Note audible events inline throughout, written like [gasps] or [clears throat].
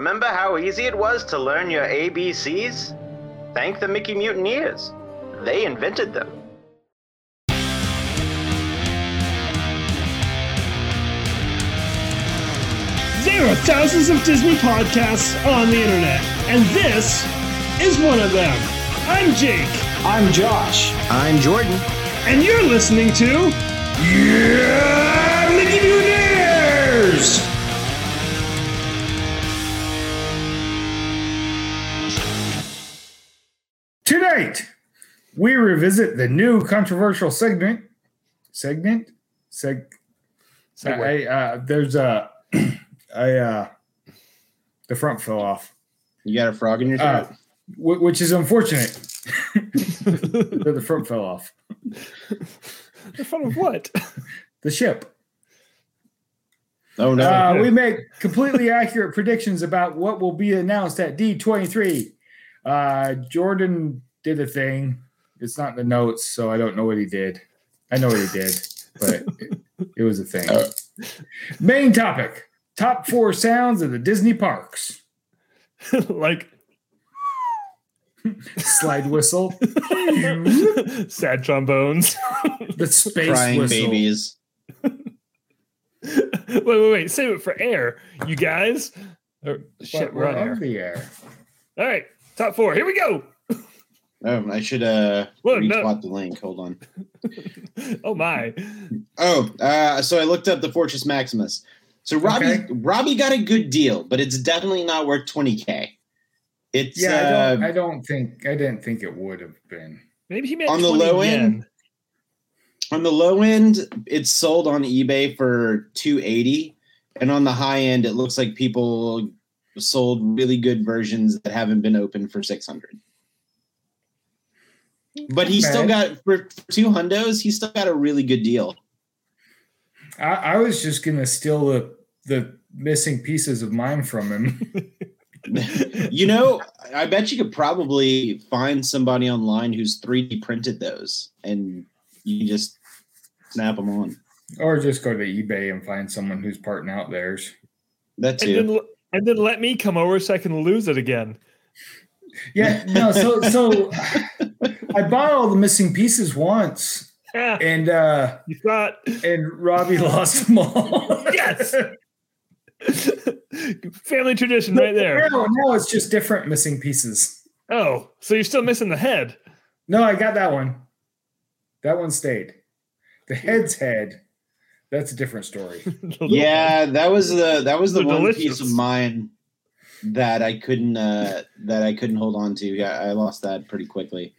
Remember how easy it was to learn your ABCs? Thank the Mickey Mutineers. They invented them. There are thousands of Disney podcasts on the internet, and this is one of them. I'm Jake, I'm Josh. I'm Jordan. and you're listening to Yeah, we revisit the new controversial segment. Segment? Seg. I, uh, there's a. [clears throat] I, uh, the front fell off, You got a frog in your uh, throat? which is unfortunate. [laughs] that the front fell off. The front of what? [laughs] The ship. oh no! Uh, we make completely accurate predictions about what will be announced at D23. Uh, Jordan did a thing. It's not in the notes, so I don't know what he did. I know what he did, but it, it was a thing. Oh. Main topic top four sounds of the Disney parks. [laughs] like Slide whistle, sad trombones. the space Crying whistle. babies. [laughs] wait, wait, wait. Save it for air, you guys. Or, shit, we're on we're air. on the air. All right, top four. Here we go. Oh, I should uh Whoa, no. retweet the link. Hold on. [laughs] Oh my. Oh, uh, so I looked up the Fortress Maximus. So Robbie Okay. Robbie got a good deal, but it's definitely not worth 20k. It's Yeah, I don't, uh, I don't think I didn't think it would have been. Maybe he meant On the low yen. end? on the low end, it's sold on eBay for 280, and on the high end, it looks like people sold really good versions that haven't been opened for 600. But he still got for, for two hundos. He still got a really good deal. I, I was just gonna steal the the missing pieces of mine from him. [laughs] you know, I bet you could probably find somebody online who's 3D printed those, and you can just snap them on. or just go to eBay and find someone who's parting out theirs. That and too. then, and then let me come over so I can lose it again. Yeah, no, so so [laughs] I bought all the missing pieces once Yeah, and uh you thought and Robbie lost them all. Yes! [laughs] family tradition right there. No, no, it's just different missing pieces. Oh, so you're still missing the head? No, I got that one. That one stayed. The head's head. That's a different story. [laughs] Yeah, that was the that was the They're one delicious. piece of mine that I couldn't uh that I couldn't hold on to. Yeah, I lost that pretty quickly.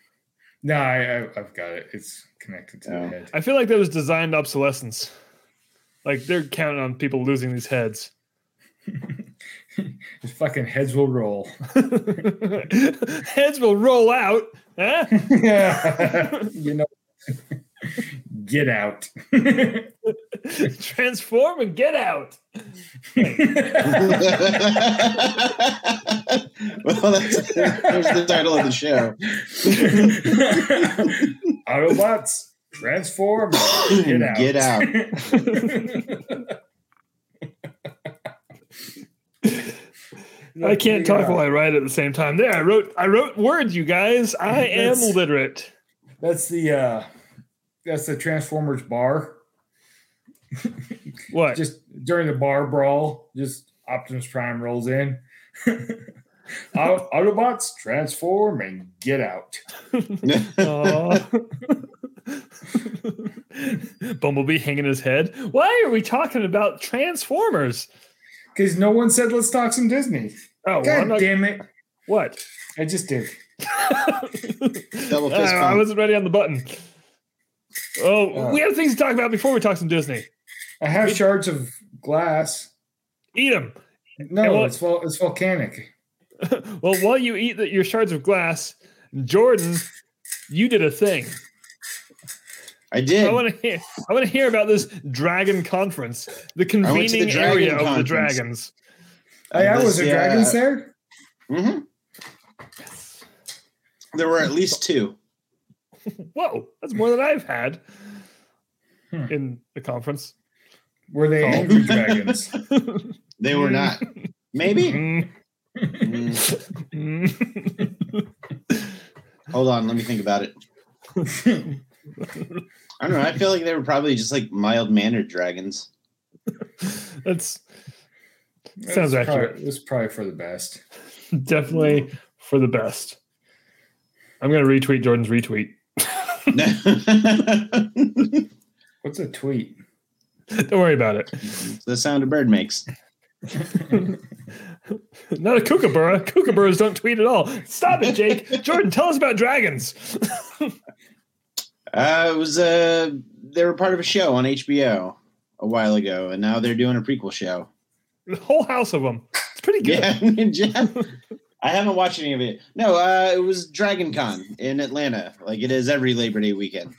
No, I, I I've got it. It's connected to Oh. the head. I feel like that was designed obsolescence. Like they're counting on people losing these heads. [laughs] His fucking heads will roll. [laughs] heads will roll out. Huh? [laughs] yeah. you know. Get out. [laughs] Transform and get out. well, that's there's the title of the show. [laughs] Autobots, transform, get out. Get out. [laughs] I can't talk while I write at the same time. There, I wrote I wrote words, you guys. I am literate. That's the uh that's the Transformers bar. [laughs] What? Just during the bar brawl, just Optimus Prime rolls in. [laughs] [laughs] Autobots transform and get out. Bumblebee hanging his head. Why are we talking about Transformers? Because no one said let's talk some Disney. Oh, well, God I'm not, damn it. what? I just did. Double fist I, I wasn't ready on the button. Oh, Uh. we have things to talk about before we talk some Disney. I have shards of glass. Eat them. No, Hey, well- it's vol- it's volcanic. [laughs] well, while you eat the, your shards of glass, Jordan, you did a thing. I did. I want to hear. I want to hear about this dragon conference, the went to the convening dragon area of the dragons. Oh, yeah, This- was there yeah. dragons there? hmm There were at least two. [laughs] Whoa, that's more than I've had Hmm. in the conference. Were they [laughs] Oh. angry dragons? [laughs] They were Mm. not. Maybe. Mm, Mm, Mm. hold on, let me think about it. I don't know. I feel like they were probably just like mild mannered dragons. That's Sounds It's probably- accurate. It's probably for the best. definitely for the best. I'm gonna retweet Jordan's retweet. [laughs] What's a tweet? Don't worry about it. the sound a bird makes. [laughs] Not a kookaburra. Kookaburras don't tweet at all. Stop it, Jake. Jordan, tell us about dragons. [laughs] Uh, it was uh, they were part of a show on HBO a while ago, and now they're doing a prequel show. The whole house of them. It's pretty good. Yeah, Jeff, I haven't watched any of it. No, uh, it was Dragon Con in Atlanta, like it is every Labor Day weekend.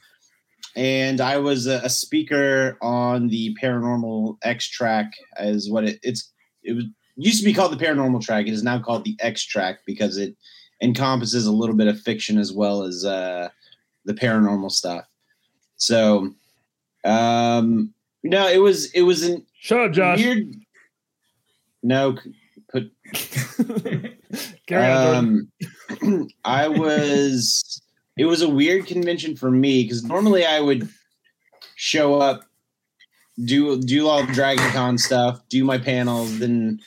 And I was a, a speaker on the Paranormal X track, as what it, it's it was used to be called the Paranormal track. It is now called the X track because it encompasses a little bit of fiction as well as uh, the paranormal stuff. So, um, no, it was it was an Shut up, Josh. weird. No, put [laughs] Um, I was. It was a weird convention for me because normally I would show up, do do all the Dragon Con stuff, do my panels, then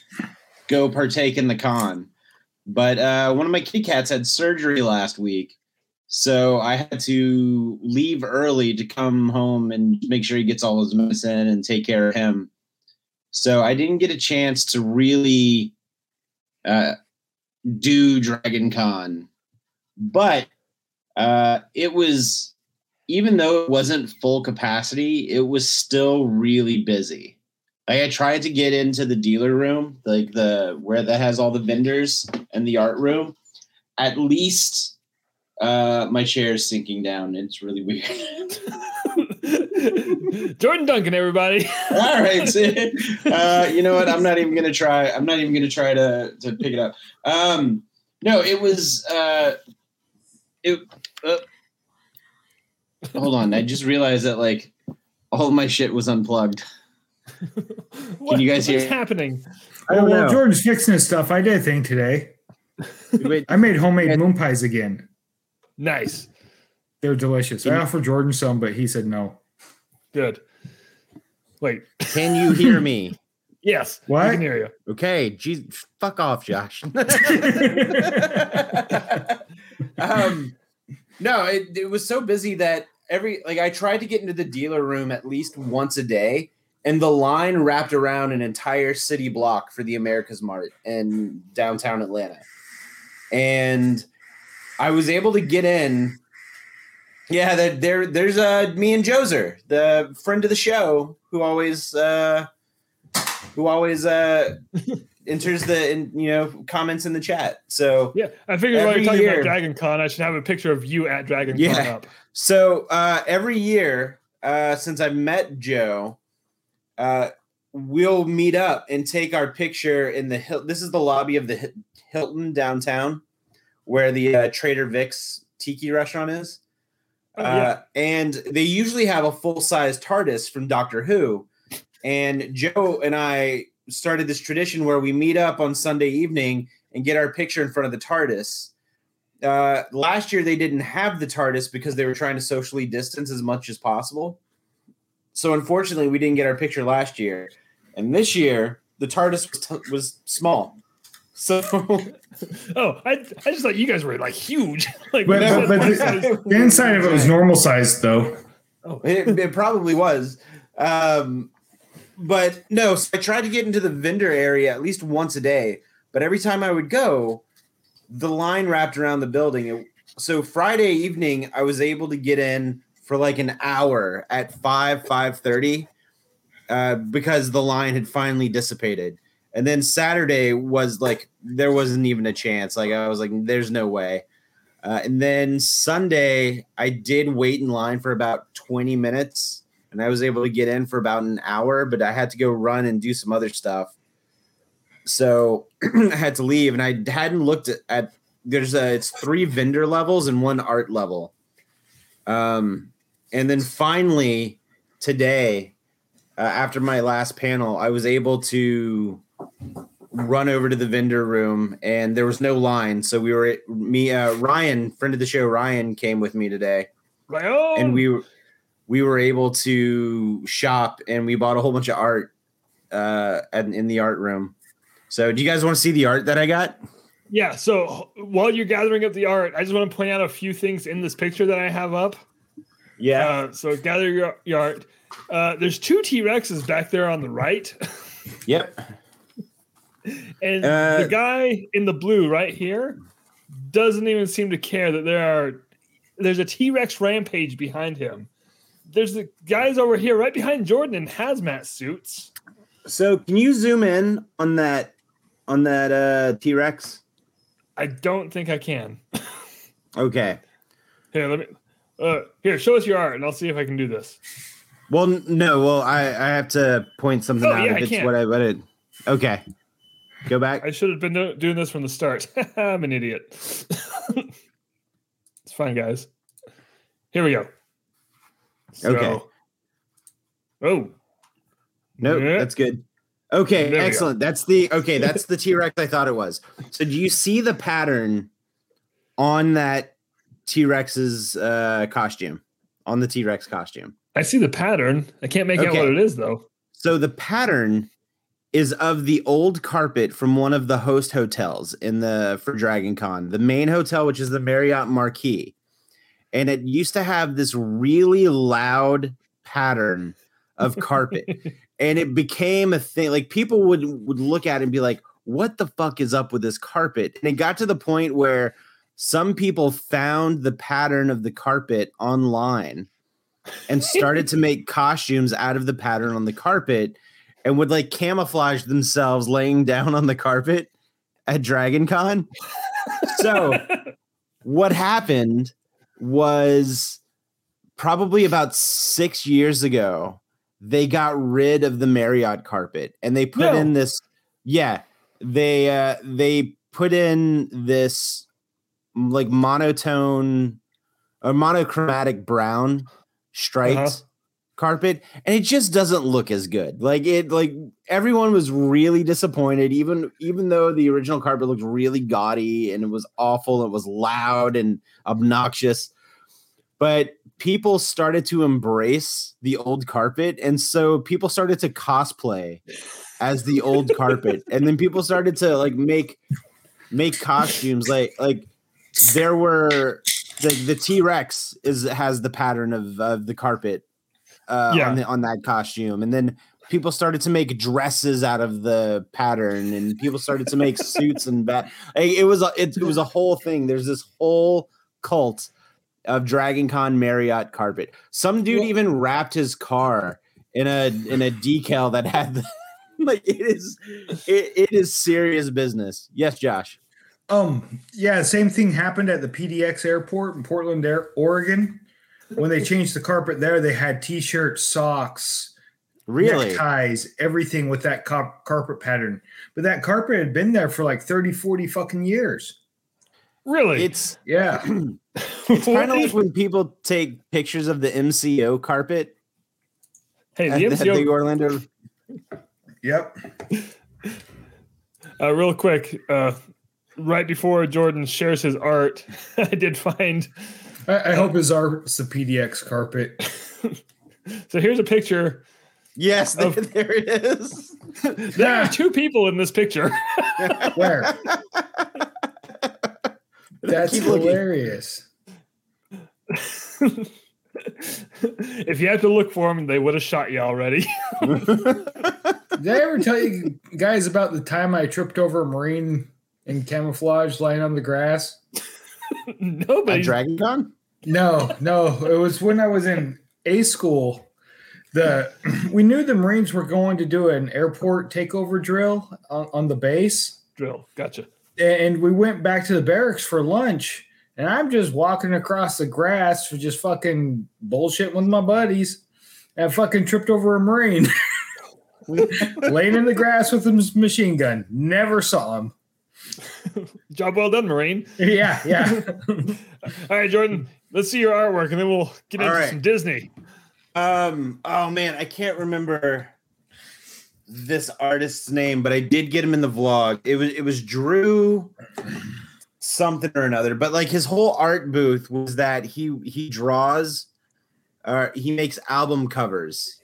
go partake in the con. But uh, one of my kitty cats had surgery last week, so I had to leave early to come home and make sure he gets all his medicine and take care of him. So I didn't get a chance to really uh, do Dragon Con, but uh, it was even though it wasn't full capacity, it was still really busy. Like I tried to get into the dealer room, like the where that has all the vendors and the art room. At least uh, my chair is sinking down. It's really weird. [laughs] [laughs] Jordan Duncan, everybody. [laughs] All right. Uh, you know what? I'm not even gonna try. I'm not even gonna try to to pick it up. Um, no, it was. Uh, it. Uh, hold on. I just realized that like all my shit was unplugged. [laughs] What- you guys hear? what's hear- happening? Oh, well, Jordan's fixing his stuff. I did a thing today. Wait, I made homemade moon pies again. Nice. They're delicious. I offered Jordan some, but he said no. Good. Wait. can you hear me? [laughs] Yes. What? I can hear you. Okay, geez, fuck off, Josh. [laughs] um, no, it, it was so busy that every like I tried to get into the dealer room at least once a day, and the line wrapped around an entire city block for the America's Mart in downtown Atlanta, and I was able to get in. Yeah, there, there there's uh me and Joser, the friend of the show, who always uh who always uh [laughs] enters the in, you know comments in the chat. So Yeah. I figured while you're talking year. about Dragon Con, I should have a picture of you at Dragon Con Yeah. up. So uh, every year uh, since I've met Joe, uh, we'll meet up and take our picture in the Hil- This is the lobby of the Hilton downtown, where the uh, Trader Vic's Tiki restaurant is. Oh, uh, yeah. and they usually have a full size TARDIS from Doctor Who. And Joe and I started this tradition where we meet up on Sunday evening and get our picture in front of the TARDIS. Uh, last year they didn't have the TARDIS because they were trying to socially distance as much as possible. So unfortunately, we didn't get our picture last year. And this year, the TARDIS was, t- was small. [laughs] So [laughs] Oh, I, I just thought you guys were like huge. [laughs] like But, when but, but the, the inside of it was normal sized, though. it, it probably was. Um, but no, so I tried to get into the vendor area at least once a day. But every time I would go, the line wrapped around the building. It- so Friday evening, I was able to get in for like an hour at five five thirty, uh, because the line had finally dissipated. And then Saturday was like there wasn't even a chance. Like I was like, there's no way. Uh, and then Sunday, I did wait in line for about 20 minutes and I was able to get in for about an hour, but I had to go run and do some other stuff. So [clears throat] I had to leave and I hadn't looked at, at there's a, it's three vendor levels and one art level. Um, and then finally today, uh, after my last panel, I was able to run over to the vendor room, and there was no line. So we were me, uh, Ryan, friend of the show, Ryan came with me today, and we we were able to shop, and we bought a whole bunch of art uh, in, in the art room. So, do you guys want to see the art that I got? Yeah. So while you're gathering up the art, I just want to point out a few things in this picture that I have up. Uh, so gather your, your art. Uh, there's two T Rexes back there on the right, [laughs] Yep. And Uh, the guy in the blue right here doesn't even seem to care that there are there's a T Rex rampage behind him. There's the guys over here right behind Jordan in hazmat suits. So, can you zoom in on that on that uh, T Rex? I don't think I can. [laughs] Okay. Here, let me. Uh, here, show us your art, and I'll see if I can do this. Well, no. Well, I I have to point something Oh, out yeah, I if it's what I what it. Okay. Go back. I should have been doing this from the start. [laughs] I'm an idiot. [laughs] it's fine, guys. Here we go. Okay. Oh, No, Yeah. that's good. Okay, There go. excellent. That's the okay. That's the [laughs] T Rex I thought it was. So, do you see the pattern on that T Rex's uh, costume? On the T Rex costume. I see the pattern. I can't make out what it is though. So the pattern is of the old carpet from one of the host hotels in the for Dragon Con, the main hotel, which is the Marriott Marquis. And it used to have this really loud pattern of carpet. [laughs] and it became a thing. Like people would would look at it and be like, what the fuck is up with this carpet? And it got to the point where some people found the pattern of the carpet online and started to [laughs] make costumes out of the pattern on the carpet and would like camouflage themselves laying down on the carpet at Dragon Con. So [laughs] what happened was probably about six years ago, they got rid of the Marriott carpet and they put No. in this, yeah, they uh they put in this like monotone or monochromatic brown stripes. Uh-huh. Carpet and it just doesn't look as good. Like it like everyone was really disappointed even even though the original carpet looked really gaudy and it was awful it was loud and obnoxious. But people started to embrace the old carpet and so people started to cosplay as the old carpet. And then people started to like make make costumes like like there were the the T-Rex is has the pattern of of the carpet uh Yeah. on the, on that costume. And then people started to make dresses out of the pattern and people started to make suits and that. It was a, it, it was a whole thing. There's this whole cult of Dragon Con Marriott carpet. Some dude Well- even wrapped his car in a in a decal that had the, [laughs] like it is it, it is serious business. Yes Josh. Um, yeah, same thing happened at the PDX airport in Portland, Air- Oregon. When they changed the carpet there, they had t-shirts, socks, really ties, everything with that car- carpet pattern. But that carpet had been there for like 30, 40 fucking years. really? it's Yeah. [clears throat] It's kind of like when people take pictures of the MCO carpet hey, at the the, the MCO, Orlando. Yep. uh, real quick, uh, right before Jordan shares his art, [laughs] I did find. I, I hope his art's the PDX carpet. [laughs] So here's a picture. Yes, there, Of- there it is. [laughs] There are two people in this picture. [laughs] Where? That's hilarious. if you had to look for them, they would have shot you already. Did I ever tell you guys about the time I tripped over a Marine in camouflage lying on the grass? [laughs] At Nobody. Dragon Con? No, no. It was when I was in A school. The [clears throat] we knew the Marines were going to do an airport takeover drill on, on the base. drill. Gotcha. And we went back to the barracks for lunch. And I'm just walking across the grass for just fucking bullshit with my buddies. And I fucking tripped over a Marine [laughs] [laughs] laying in the grass with his machine gun. Never saw him. [laughs] Job well done, Marine. Yeah, yeah. [laughs] All right, Jordan, let's see your artwork and then we'll get All into right. some Disney. Um. Oh man, I can't remember. this artist's name, but I did get him in the vlog. It was it was Drew something or another. But like his whole art booth was that he he draws uh he makes album covers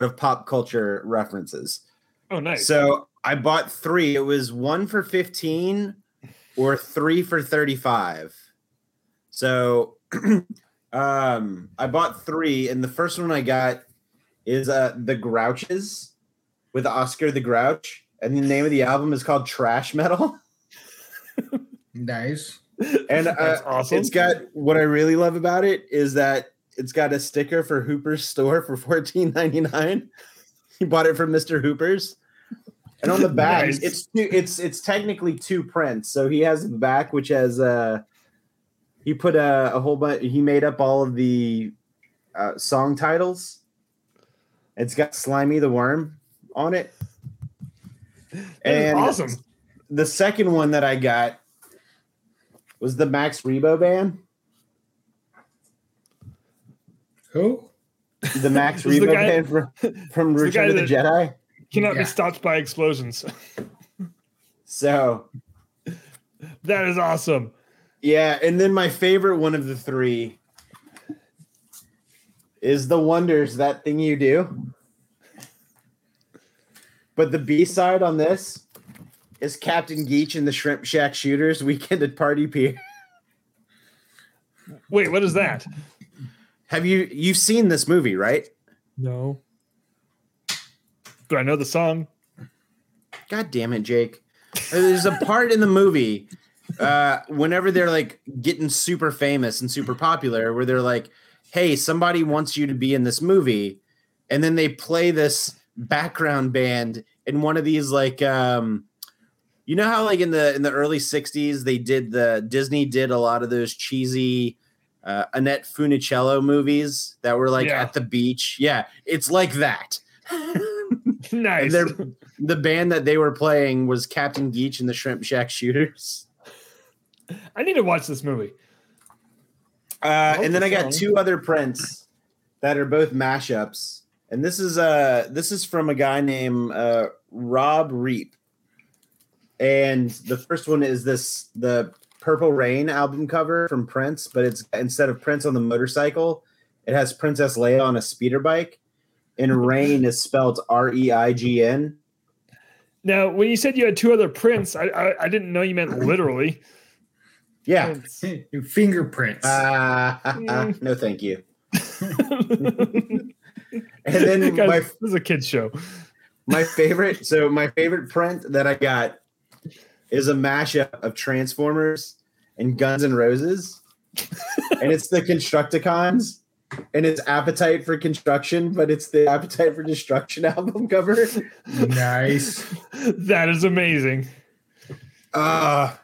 of pop culture references. Oh, nice. So I bought three. It was one for 15 or three for 35. So [clears throat] um I bought three, and the first one I got is uh the Grouches with Oscar the Grouch. And the name of the album is called Trash Metal. Nice. [laughs] And uh, That's awesome. it's got what I really love about it is that it's got a sticker for Hooper's store for fourteen ninety nine. He bought it from Mr. Hooper's. And on the [laughs] back, Nice. it's two, it's it's technically two prints. So he has the back, which has uh he put a, a whole bunch. He made up all of the uh, song titles. It's got Slimy the Worm on it. And awesome. the second one that I got was the Max Rebo band. Who? The Max [laughs] is the Rebo guy- band from, [laughs] from the Return of the that- Jedi. Cannot Yeah. be stopped by explosions. [laughs] So that is awesome. yeah, and then my favorite one of the three is the Wonders that thing you do. But the B side on this is Captain Geech and the Shrimp Shack Shooters Weekend at Party Pier. Wait, what is that? Have you you've seen this movie, right? No. Do I know the song? God damn it, Jake. There's a part in the movie uh, whenever they're like getting super famous and super popular where they're like, hey, somebody wants you to be in this movie. And then they play this background band in one of these like um you know how like in the in the early 60s they did the Disney did a lot of those cheesy uh, Annette Funicello movies that were like Yeah. at the beach. Yeah, it's like that. [laughs] [laughs] nice. And they're- the band that they were playing was Captain Geech and the Shrimp Shack Shooters. I need to watch this movie. Uh, and then the I got song. two other prints that are both mashups. And this is uh this is from a guy named uh, Rob Reap. And the first one is this the Purple Rain album cover from Prince, but it's instead of Prince on the motorcycle, it has Princess Leia on a speeder bike. And rain is spelled R E I G N. Now, when you said you had two other prints, I I, I didn't know you meant [laughs] literally. Yeah. [laughs] Fingerprints. Uh, Mm. no, thank you. [laughs] And then Guys, my this is a kids show. my favorite, so my favorite print that I got is a mashup of Transformers and Guns and Roses, and it's the Constructicons, and it's Appetite for Construction, but it's the Appetite for Destruction [laughs] album cover. nice. [laughs] That is amazing. Uh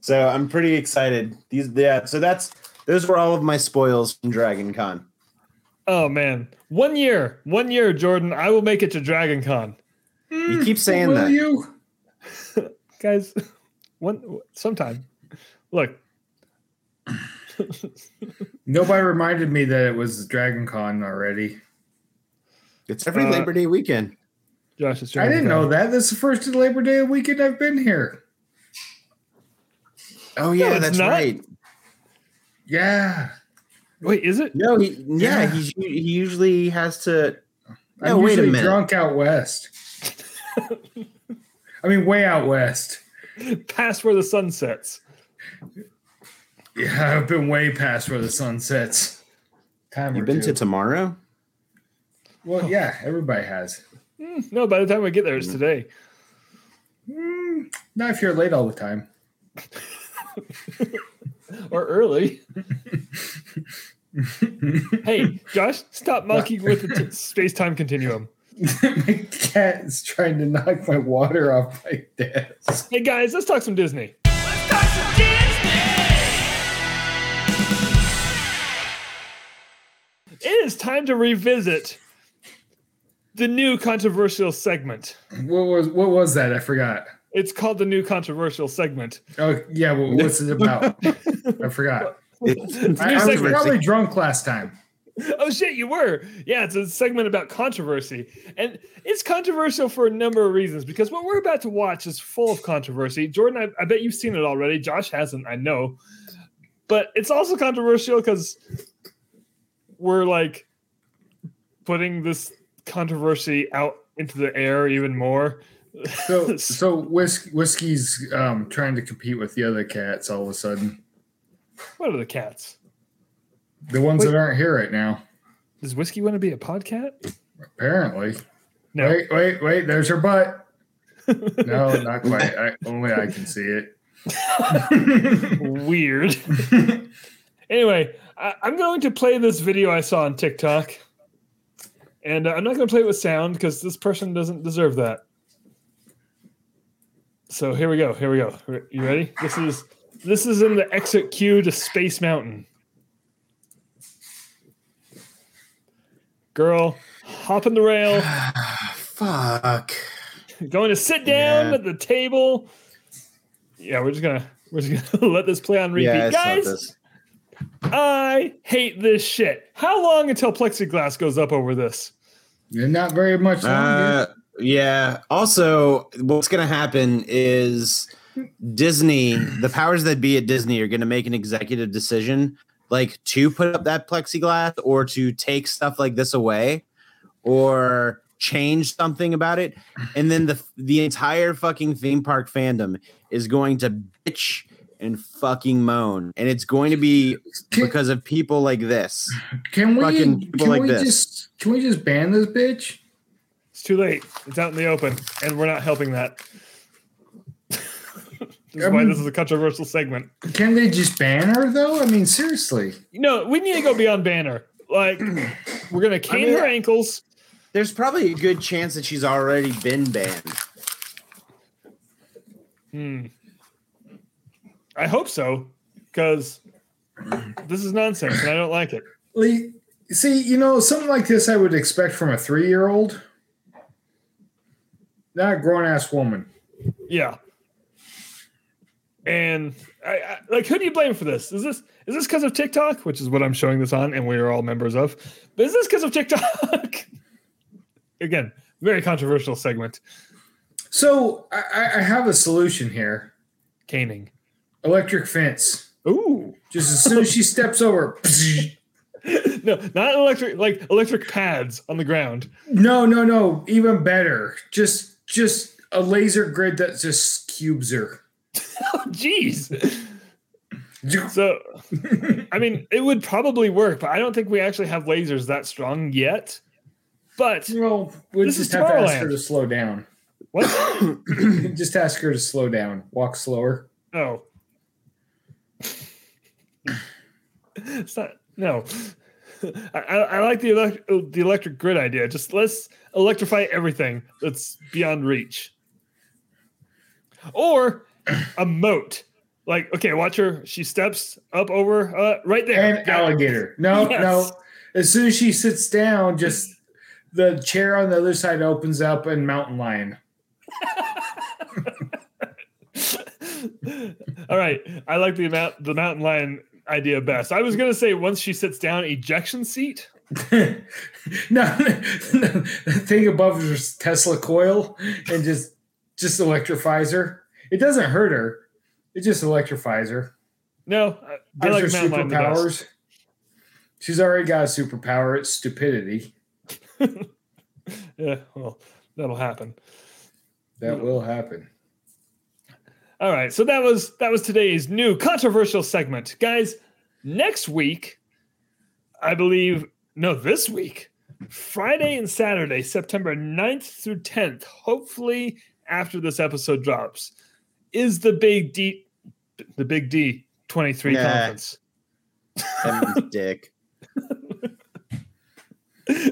so I'm pretty excited. These, yeah. So that's those were all of my spoils from Dragon Con. Oh man, one year, one year, Jordan. I will make it to Dragon Con, You keep saying Will that. you? [laughs] guys. One sometime. Look, [laughs] Nobody reminded me that it was Dragon Con already. It's every Uh, Labor Day weekend. Josh, it's I didn't Dragon know that. This is the first Labor Day weekend I've been here. Oh yeah, No, that's not. right. Yeah. Wait, is it? No, he yeah, Yeah. he's he usually has to. I'm Oh, wait a usually minute. drunk out west. [laughs] I mean, way out west. Past where the sun sets. Yeah, I've been way past where the sun sets. Time You've or been to tomorrow? well, yeah, everybody has. Hmm, No, by the time I get there, it's today. Mm, not if you're late all the time. [laughs] or early. [laughs] hey, Josh, stop monkeying with the t- space-time continuum. [laughs] my cat is trying to knock my water off my desk. Hey guys, let's talk some Disney. It is time to revisit the new controversial segment. What was what was that? I forgot. It's called the new controversial segment. Oh yeah, well, what's it about? I forgot. It's, It's a I, new I was segment. probably drunk last time. oh shit, you were. Yeah, it's a segment about controversy. And it's controversial for a number of reasons because what we're about to watch is full of controversy. Jordan, I, I bet you've seen it already. Josh hasn't, I know. But it's also controversial because we're like putting this controversy out into the air even more. So, [laughs] so whis- whiskey's um, trying to compete with the other cats all of a sudden. What are the cats? The ones Wait. that aren't here right now. Does whiskey want to be a podcat? Apparently. No. Wait, wait, wait. There's her butt. [laughs] No, not quite. I, only I can see it. [laughs] Weird. anyway, I, I'm going to play this video I saw on TikTok, and uh, I'm not going to play it with sound because this person doesn't deserve that. So here we go. Here we go. You ready? This is this is in the exit queue to Space Mountain. Girl, hopping the rail, [sighs] Fuck. going to sit down Yeah. at the table. Yeah, we're just gonna we're just gonna [laughs] let this play on repeat, Yeah, guys. This. I hate this shit. How long until plexiglass goes up over this? Not very much longer. Uh, yeah. Also, what's going to happen is Disney, the powers that be at Disney, are going to make an executive decision, like to put up that plexiglass or to take stuff like this away, or change something about it, and then the the entire fucking theme park fandom is going to bitch and fucking moan, and it's going to be Can- because of people like this. Can we? fucking people Can like we this. just? Can we just ban this bitch? It's too late. It's out in the open, and we're not helping that. this is why mean- this is a controversial segment. Can they just ban her though? I mean, seriously. No, we need to go beyond banner. Like, [clears throat] we're gonna cane mean, her ankles. There's probably a good chance that she's already been banned. Hmm. I hope so, because this is nonsense, and I don't like it. Lee, see, you know, something like this I would expect from a three-year-old, not a grown-ass woman. Yeah. And I, I like who do you blame for this? Is this is this because of TikTok, which is what I'm showing this on, and we are all members of? But is this because of TikTok? [laughs] Again, very controversial segment. So I, I have a solution here: Caning. Electric fence. Ooh. Just as soon as she steps over, [laughs] no, not electric like electric pads on the ground. no, no, no, even better. Just, just a laser grid that just cubes her. [laughs] Oh, jeez. So, I mean, it would probably work, but I don't think we actually have lasers that strong yet. But Well, we This just is have to ask her to slow down. what? [coughs] just ask her to slow down, walk slower. Oh. It's not. No. I, I like the elect, the electric grid idea. Just let's electrify everything that's beyond reach. Or a moat. Like, okay, watch her. She steps up over uh, right there. And alligator. No, Yes. no. As soon as she sits down, just the chair on the other side opens up and mountain lion. [laughs] All right, I like the amount the mountain lion idea best. I was gonna say once she sits down, ejection seat. [laughs] no, the thing above her is Tesla coil and just just electrifies her. It doesn't hurt her. It just electrifies her. No, I, I like her mountain lion the best. superpowers. She's already got a superpower. It's stupidity. [laughs] Yeah, well, that'll happen. That will happen. All right, so that was that was today's new controversial segment, guys. Next week, I believe, no, this week, Friday and Saturday, September 9th through 10th, hopefully after this episode drops, is the big D, the big D 23 Yeah. conference. That means [laughs] dick.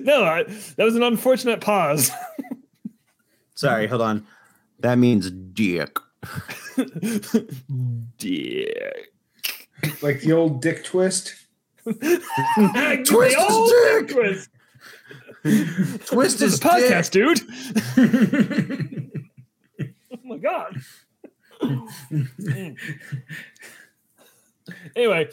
no, I, that was an unfortunate pause. [laughs] Sorry, hold on. That means dick. [laughs] Dick. Like the old dick twist. [laughs] Twist Twist his dick! Twist. Twist This is his a podcast, dude. [laughs] oh my god. Anyway,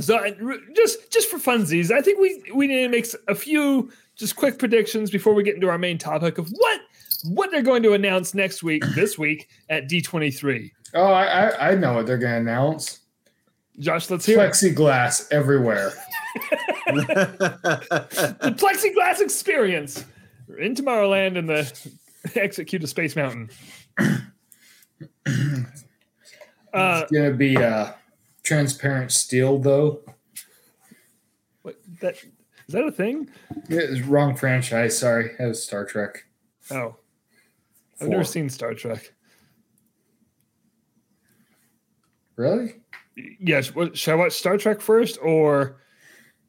So I- r- just just for funsies, I think we we need to make a few just quick predictions before we get into our main topic of what what they're going to announce next week, [clears throat] this week at D23. Oh, I, I I know what they're gonna announce. Josh, let's hear it. Plexiglass everywhere. [laughs] the [laughs] plexiglass experience in Tomorrowland and the execute of Space Mountain. [clears throat] Uh, It's gonna be uh transparent steel though. what, that is that a thing? Yeah, it's wrong franchise. Sorry, that was Star Trek. Oh, I've never seen Star Trek. Really? Yes, what, should I watch Star Trek first or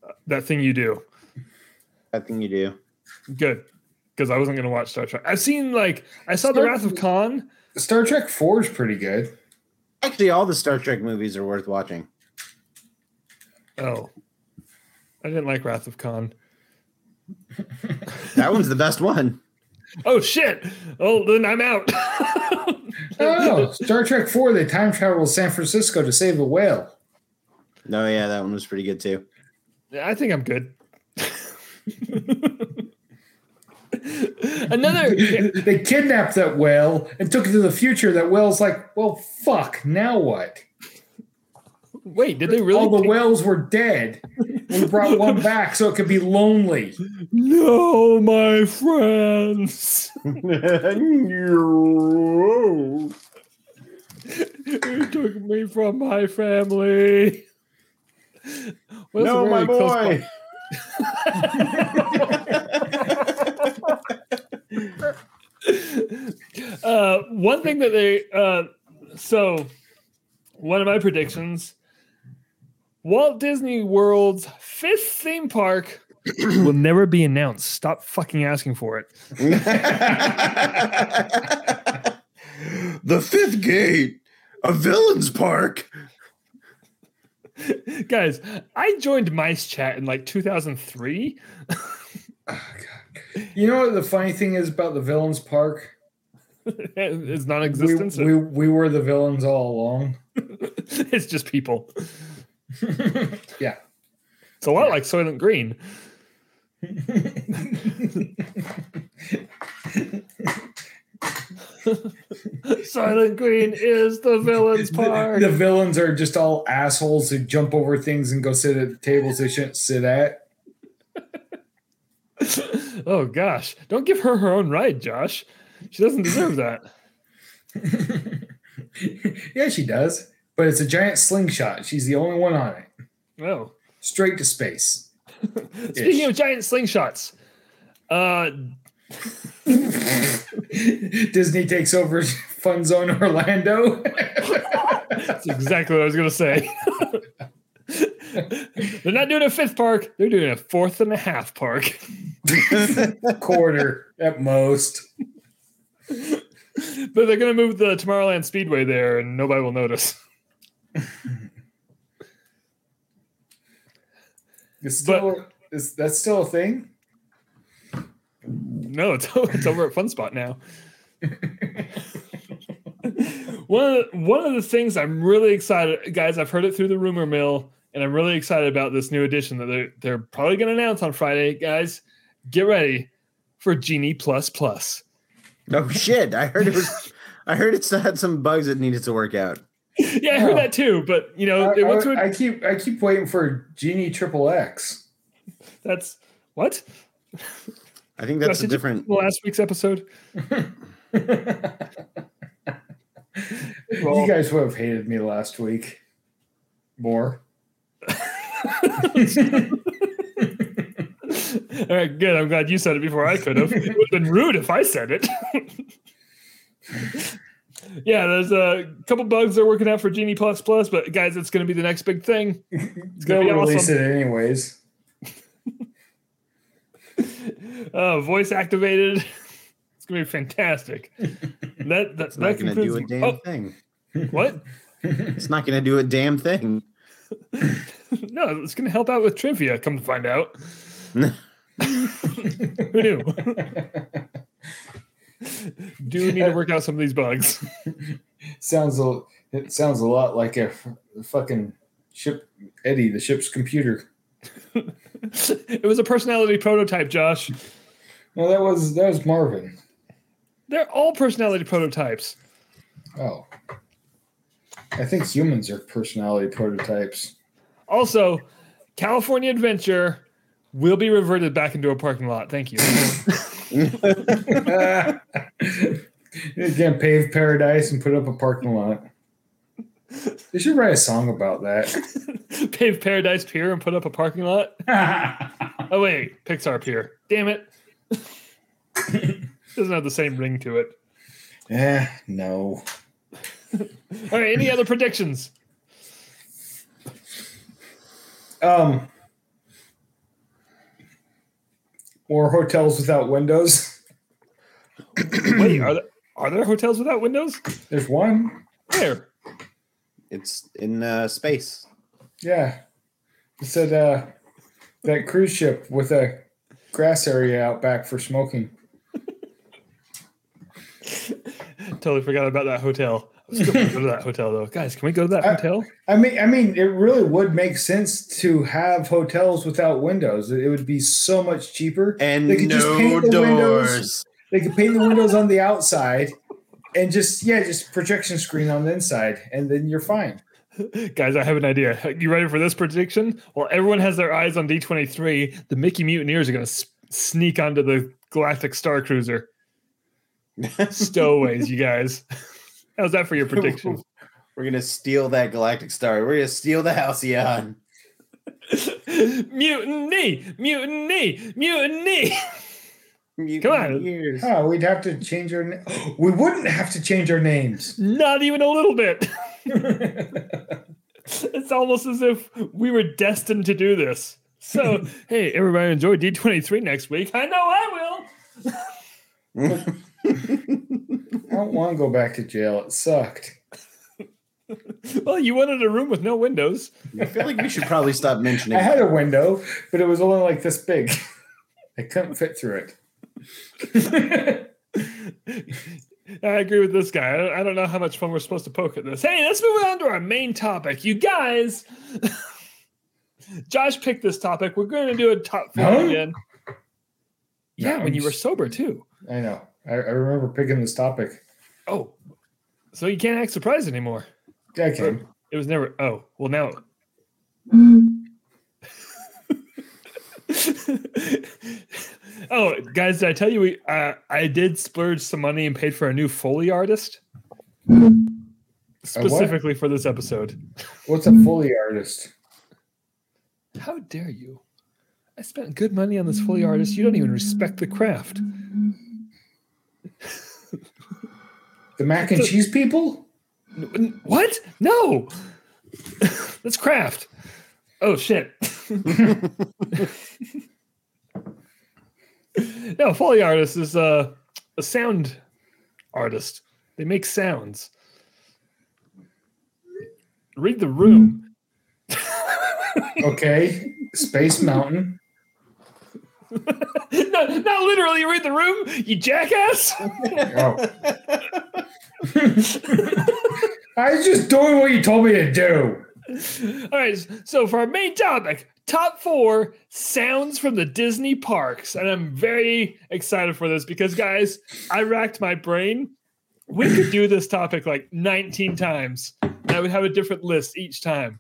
uh, that thing you do? That thing you do. Good, because I wasn't going to watch Star Trek. I've seen like I saw the Wrath of Khan. Star Trek Four is pretty good. Actually, all the Star Trek movies are worth watching. Oh, I didn't like Wrath of Khan. [laughs] That one's the best one. Oh shit! Oh, then I'm out. [laughs] Oh, Star Trek Four. They time travel to San Francisco to save a whale. No, yeah, that one was pretty good too. Yeah, I think I'm good. [laughs] Another they kidnapped that whale and took it to the future. That whale's like, well, fuck. Now what? Wait, did they really? All the take- whales were dead. We brought one [laughs] back so it could be lonely. No, my friends. [laughs] You took me from my family. Well, no, my boy. Uh, one thing that they uh, so one of my predictions [laughs] Walt Disney World's fifth theme park [clears throat] will never be announced. Stop fucking asking for it. [laughs] the fifth gate, a villain's park. Guys, I joined Mice Chat in like 2003. [sighs] You know what the funny thing is about the villains park? [laughs] it's We, non-existence. we, we were the villains all along. [laughs] it's just people. Yeah. It's a lot like Soylent Green. [laughs] Soylent Green is the villain's part. The villains are just all assholes who jump over things and go sit at tables they shouldn't sit at. [laughs] oh gosh, don't give her her own ride, Josh. She doesn't deserve that. [laughs] yeah, she does. But it's a giant slingshot. She's the only one on it. Oh, Straight to space. [laughs] speaking of giant slingshots, uh, [laughs] Disney takes over [laughs] Fun Zone Orlando. that's exactly what I was gonna say. they're not doing a fifth park; they're doing a fourth and a half park. Quarter at most. But they're gonna move the Tomorrowland Speedway there, and nobody will notice. [laughs] It's still, is that still a thing? No, [laughs] it's, it's over at Fun Spot now. [laughs] one of the, one of the things I'm really excited, guys. I've heard it through the rumor mill, and I'm really excited about this new edition that they're they're probably going to announce on Friday, guys. Get ready for Genie Plus Plus. Oh shit! I heard it was. I heard it had some bugs that needed to work out. [laughs] Yeah, I heard Oh. that too. But you know, I, they went to I- a, I keep I keep waiting for Genie Triple X. that's what I think that's a different. last week's episode. you guys would have hated me last week more. [laughs] All right, good. I'm glad you said it before I could have. It would have been rude if I said it. [laughs] yeah, there's a couple bugs they're working out for Genie Plus Plus, but guys, it's going to be the next big thing. [laughs] It's They'll going to be release awesome. it anyways. [laughs] Uh, voice activated. [laughs] It's going to be fantastic. That that's It's not that going to do a damn Oh, thing. what? It's not going to do a damn thing. No, it's going to help out with trivia. Come to find out, who knew? Do need to work out some of these bugs. [laughs] sounds a it sounds a lot like a fucking Ship Eddie, the ship's computer. [laughs] it was a personality prototype, Josh. No, that was that was Marvin. They're all personality prototypes. Oh. I think humans are personality prototypes. Also, California Adventure will be reverted back into a parking lot. Thank you. [laughs] Again, pave paradise and put up a parking lot. [laughs] They should write a song about that. [laughs] Pave Paradise Pier and put up a parking lot. [laughs] Oh wait, Pixar Pier. Damn it. Doesn't have the same ring to it. Eh, no. All right, any other predictions? Um, more hotels without windows. [clears throat] Wait, are there are there hotels without windows? There's one. Where? It's in uh, space. Yeah. It said uh, that cruise ship with a grass area out back for smoking. [laughs] Totally forgot about that hotel. I was going to go to that [laughs] hotel though. Guys, can we go to that Uh, hotel? I mean, I mean, it really would make sense to have hotels without windows. It would be so much cheaper. And They could just paint the windows. They could paint the windows on the outside, and just yeah, just projection screen on the inside, and then you're fine. Guys, I have an idea. You ready for this prediction? Well, everyone has their eyes on D23. The Mickey Mutineers are going to s- sneak onto the Galactic Star Cruiser. [laughs] Stowaways, you guys. [laughs] How's that for your [laughs] prediction? We're gonna steal that galactic star. We're gonna steal the Halcyon. [laughs] mutiny! Mutiny! Mutiny! Come on. Years. Oh, we'd have to change our. Na- [gasps] we wouldn't have to change our names. [laughs] Not even a little bit. it's almost as if we were destined to do this. So, hey, everybody enjoy D23 next week. I know I will. I don't want to go back to jail. It sucked. [laughs] Well, you wanted a room with no windows. I feel like we should probably stop mentioning. I had a window, but it was only like this big. [laughs] I couldn't fit through it. [laughs] I agree with this guy. I don't, know how much fun we're supposed to poke at this. Hey, let's move on to our main topic. You guys, Josh picked this topic. We're going to do a top four Huh? again. Yeah, No, when you were sober too. I know. I, I remember picking this topic. Oh, so you can't act surprised anymore. It was never. Oh, well now. [laughs] oh, guys! Did I tell you we? Uh, I did splurge some money and paid for a new foley artist, specifically for this episode. What's a Foley artist? How dare you? I spent good money on this foley artist. You don't even respect the craft. The mac and cheese people? What? No, [laughs] that's craft. Oh shit. [laughs] no, Foley artist is uh, a sound artist. They make sounds. Read the room. Okay. Space Mountain. [laughs] no, not literally read the room, you jackass. Oh. I was just doing what you told me to do. All right, so for our main topic, top four sounds from the Disney parks. And I'm very excited for this because, guys, I racked my brain. We could do this topic like 19 times, and I would have a different list each time.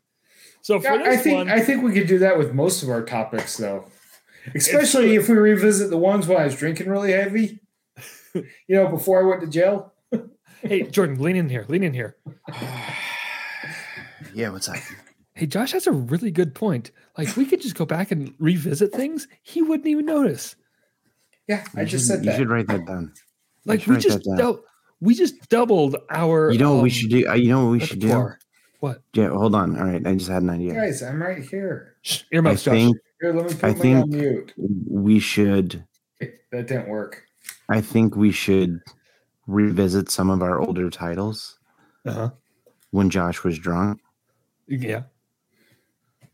So for I, I think one, I think we could do that with most of our topics, though. Especially if we revisit the ones when I was drinking really heavy. You know, before I went to jail. hey, Jordan, lean in here, lean in here. [sighs] yeah, what's up? Hey, Josh has a really good point. Like, we could just go back and revisit things. He wouldn't even notice. Yeah, I just should- said You should write that down. Like, we just that dou- we just doubled our. You know what we um, should do? uh, You know what we should do? repertoire. What? Yeah, hold on. All right, I just had an idea. Guys, I'm right here. Shh, I Josh. think Here, let me put I me think- on mute. we should. [laughs] That didn't work. I think we should revisit some of our older titles Uh-huh. when Josh was drunk. Yeah.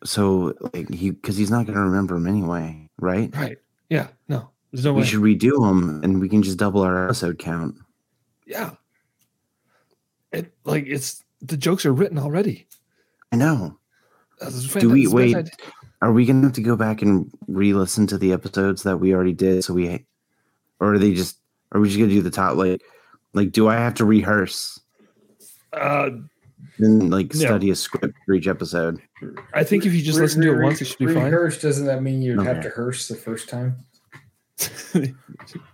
So like he, because he's not going to remember them anyway, right? Right. Yeah. No. There's no We way. should redo them, and we can just double our episode count. Yeah. It like it's the jokes are written already. I know. That's Do we that's the wait? Idea. Are we gonna have to go back and re-listen to the episodes that we already did? So we, or are they just? Are we just gonna do the top? Like, like, do I have to rehearse Uh, and like No. study a script for each episode? I think if you just Re- listen to it re- once, it should be fine. Rehearse doesn't that mean you'd have to rehearse the first time? [laughs]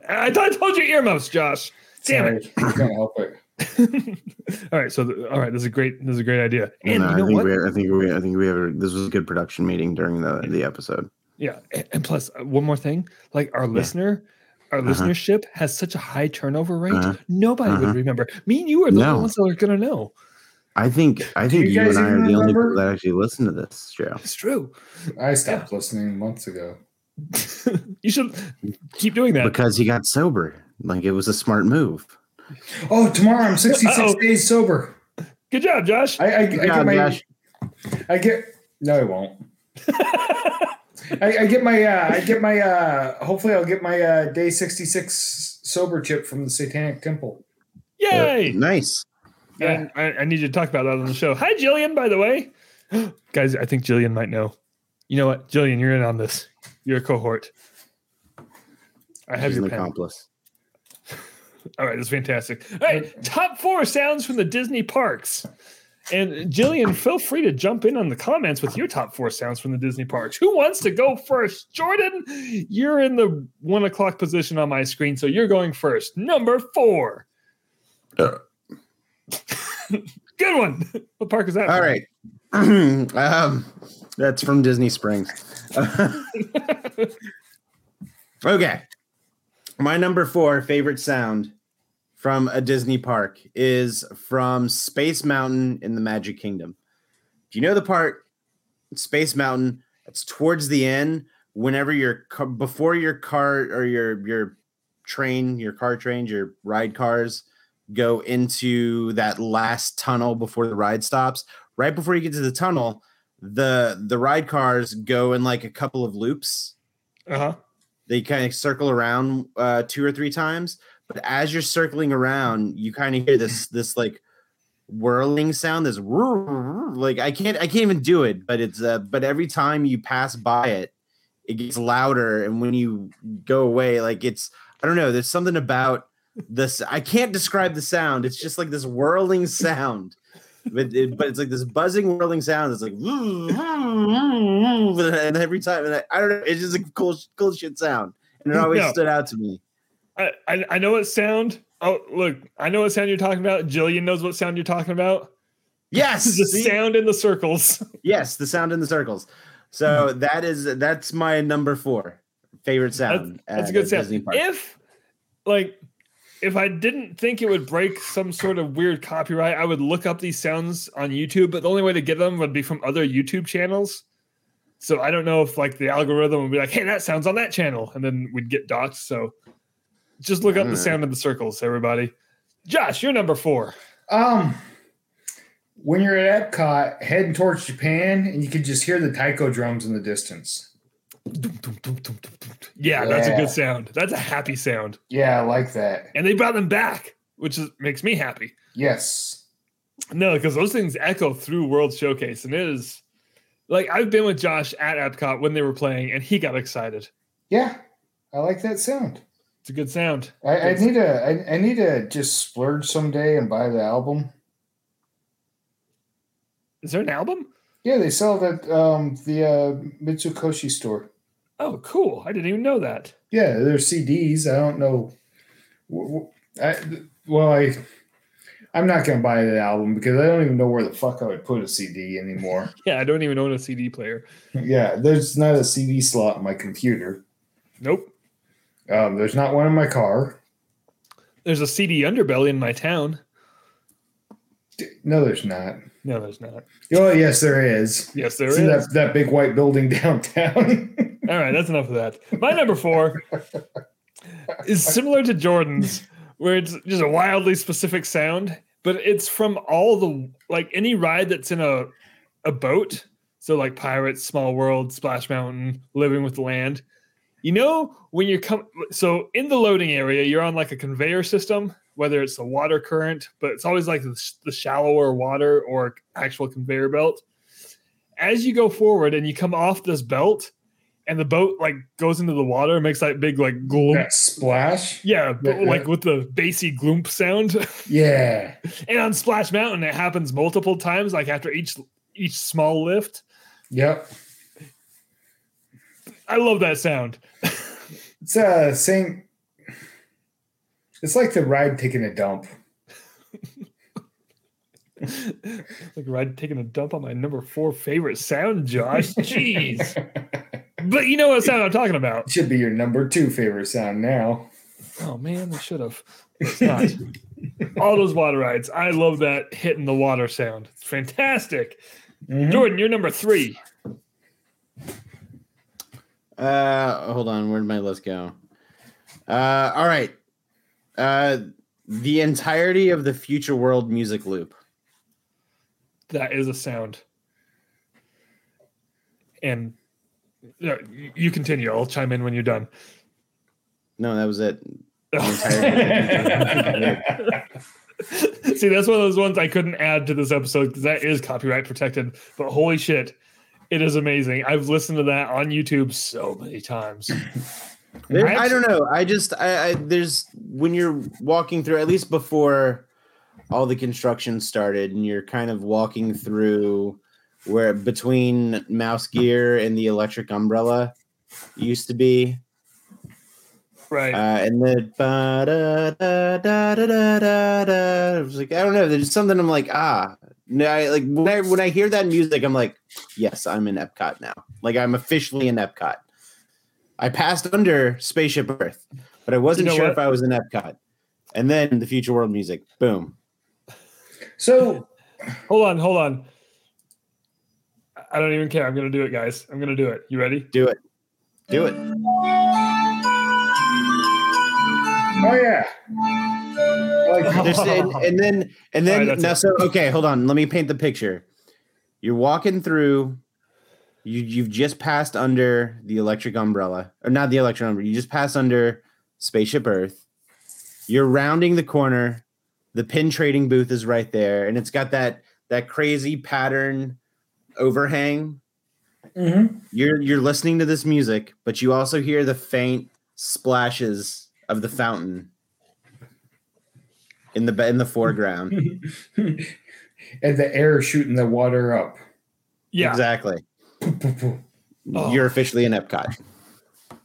I thought I told you earmuffs, Josh. Damn. Sorry, I can't help it. [laughs] all right, so the, all right, this is a great. This is a great idea. And No, you I think what? we, I think we, I think we have. A, this was a good production meeting during the the episode. Yeah, and, and plus uh, one more thing, like our listener, our Uh-huh. listenership has such a high turnover rate. Uh-huh. Nobody Uh-huh. would remember. Me and you are the No. only ones that are gonna know. I think I think you you, and I are even the only people that actually listen to this show. It's true. I stopped listening months ago. [laughs] you should keep doing that. Because he got sober. Like it was a smart move. Oh, tomorrow I'm 66 Uh-oh. days sober. Good job, Josh. I, I, I Good get my. Josh. I get. No, I won't. [laughs] I, I get my. Uh, I get my. Uh, hopefully, I'll get my uh, day 66 sober chip from the Satanic Temple. Yay! Nice. And I, I need you to talk about that on the show. Hi, Jillian. By the way, [gasps] guys, I think Jillian might know. You know what, Jillian, you're in on this. You're a cohort. I have She's your an pen. accomplice. All right, that's fantastic. All right, top four sounds from the Disney parks. And Jillian, feel free to jump in on the comments with your top four sounds from the Disney parks. Who wants to go first? Jordan, you're in the one o'clock position on my screen, so you're going first. Number four. [laughs] Good one. What park is that? All from? right. [clears throat] um, that's from Disney Springs. [laughs] [laughs] okay. My number four favorite sound from a Disney park is from Space Mountain in the Magic Kingdom. Do you know the part Space Mountain? It's towards the end. Whenever your before your car or your your train, your car trains, your ride cars go into that last tunnel before the ride stops. Right before you get to the tunnel, the the ride cars go in like a couple of loops Uh-huh. They kind of circle around uh, two or three times. But as you're circling around, you kind of hear this this like whirling sound. This [laughs] like I can't I can't even do it. But it's uh, but every time you pass by it, it gets louder. And when you go away, like it's I don't know. There's something about this. I can't describe the sound. It's just like this whirling [laughs] sound. But, it, but it's like this buzzing whirling sound. It's like [laughs] and every time and I, I don't know. It's just a cool cool shit sound, and it always Yeah. stood out to me. I, I, I know what sound. Oh, look, I know what sound you're talking about. Jillian knows what sound you're talking about. Yes, [laughs] the see? sound in the circles. [laughs] yes, the sound in the circles. So that is that's my number four favorite sound. that's a at good sound. Park. If like if I didn't think it would break some sort of weird copyright, I would look up these sounds on YouTube, but the only way to get them would be from other YouTube channels. So I don't know if like the algorithm would be like, hey, that sounds on that channel, and then we'd get dots. So just look up the Mm. sound of the circles, everybody. Josh, you're number four. Um, when you're at Epcot heading towards Japan, and you can just hear the taiko drums in the distance. Yeah, that's a good sound. That's a happy sound. Yeah, I like that. And they brought them back, which is, makes me happy. Yes. No, because those things echo through World Showcase, and it is like I've been with Josh at Epcot when they were playing, and he got excited. Yeah, I like that sound. It's a good sound. I, I need to. I, I need to just splurge someday and buy the album. Is there an album? Yeah, they sell it at um, the uh, Mitsukoshi store. Oh, cool! I didn't even know that. Yeah, they're CDs. I don't know. I, well, I I'm not gonna buy the album because I don't even know where the fuck I would put a CD anymore. [laughs] Yeah, I don't even own a CD player. yeah, there's not a CD slot in my computer. Nope. Um, there's not one in my car. There's a CD underbelly in my town. No, there's not. No, there's not. Oh, yes, there is. Yes, there See is. that that big white building [laughs] downtown. All right, that's enough of that. My number four is similar to Jordan's, where it's just a wildly specific sound, but it's from all the like any ride that's in a a boat. So like Pirates, Small World, Splash Mountain, Living with the Land. You know when you're come so in the loading area, you're on like a conveyor system, whether it's a water current, but it's always like the, the shallower water or actual conveyor belt. as you go forward and you come off this belt, and the boat like goes into the water, makes that big like gloom. That splash. Yeah, but Yeah, like with the bassy gloomp sound. [laughs] Yeah. and on Splash Mountain, it happens multiple times, like after each each small lift. Yep. I love that sound. [laughs] It's uh same. It's like the ride taking a dump. like ride taking a dump on my number four favorite sound, Josh. Jeez. [laughs] but you know what sound I'm talking about. Should be your number two favorite sound now. Oh man, they should have. [laughs] All those water rides. I love that hitting the water sound. It's fantastic. Mhm. Jordan, you're number three. Uh, hold on. Where did my list go? Uh, all right. Uh, the entirety of the Future World music loop. That is a sound. And yeah, you- continue. I'll chime in when you're done. No, that was it. [laughs] [laughs] See, that's one of those ones I couldn't add to this episode because that is copyright protected. But holy shit, it is amazing. I've listened to that on YouTube so many times. [laughs] There- I I don't know. I just I, I there's when you're walking through at least before all the construction started and you're kind of walking through where between MouseGear and the electric umbrella used to be Right. uh, and then ba da da da da da da da. It was like I don't know. There's something I'm like ah. No, I, like when I when I hear that music, I'm like, yes, I'm in Epcot now. Like I'm officially in Epcot. I passed under Spaceship Earth, but I wasn't know sure what? if I was in Epcot. And then the Future World music, boom. So hold on, hold on. I don't even care. I'm gonna do it, guys. I'm gonna do it. You ready? Do it, do it. oh yeah. Like and, and [laughs] then and then that's now it. so okay, hold on. Let me paint the picture. You're walking through. You you've just passed under the electric umbrella, or not the electric umbrella. You just passed under Spaceship Earth. You're rounding the corner. The pin trading booth is right there, and it's got that that crazy pattern overhang. mhm. You're you're listening to this music, but you also hear the faint splashes of the fountain in the in the foreground. [laughs] and the air shooting the water up. Yeah, Exactly. Oh. [laughs] You're officially in Epcot.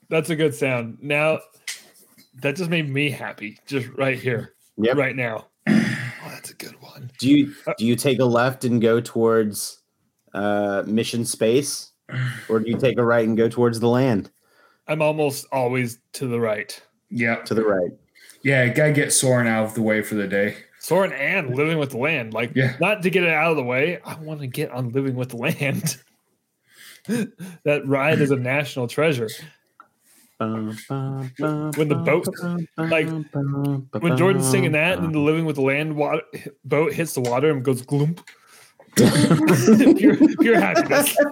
that's a good sound. Now, that just made me happy. Just right here, Yep. right now. Oh, that's a good one. Do you do you take a left and go towards uh, Mission Space, or do you take a right and go towards the land I'm almost always to the right. Yeah. to the right? Yeah, gotta get Soarin' out of the way for the day. Soarin' and living with the land. Like, Yeah. not to get it out of the way. I want to get on living with the land. [laughs] that ride is a national treasure. When the boat- like, When Jordan's singing that, and then the living with the land water, boat hits the water and goes gloomp. [laughs] pure, pure happiness. [laughs]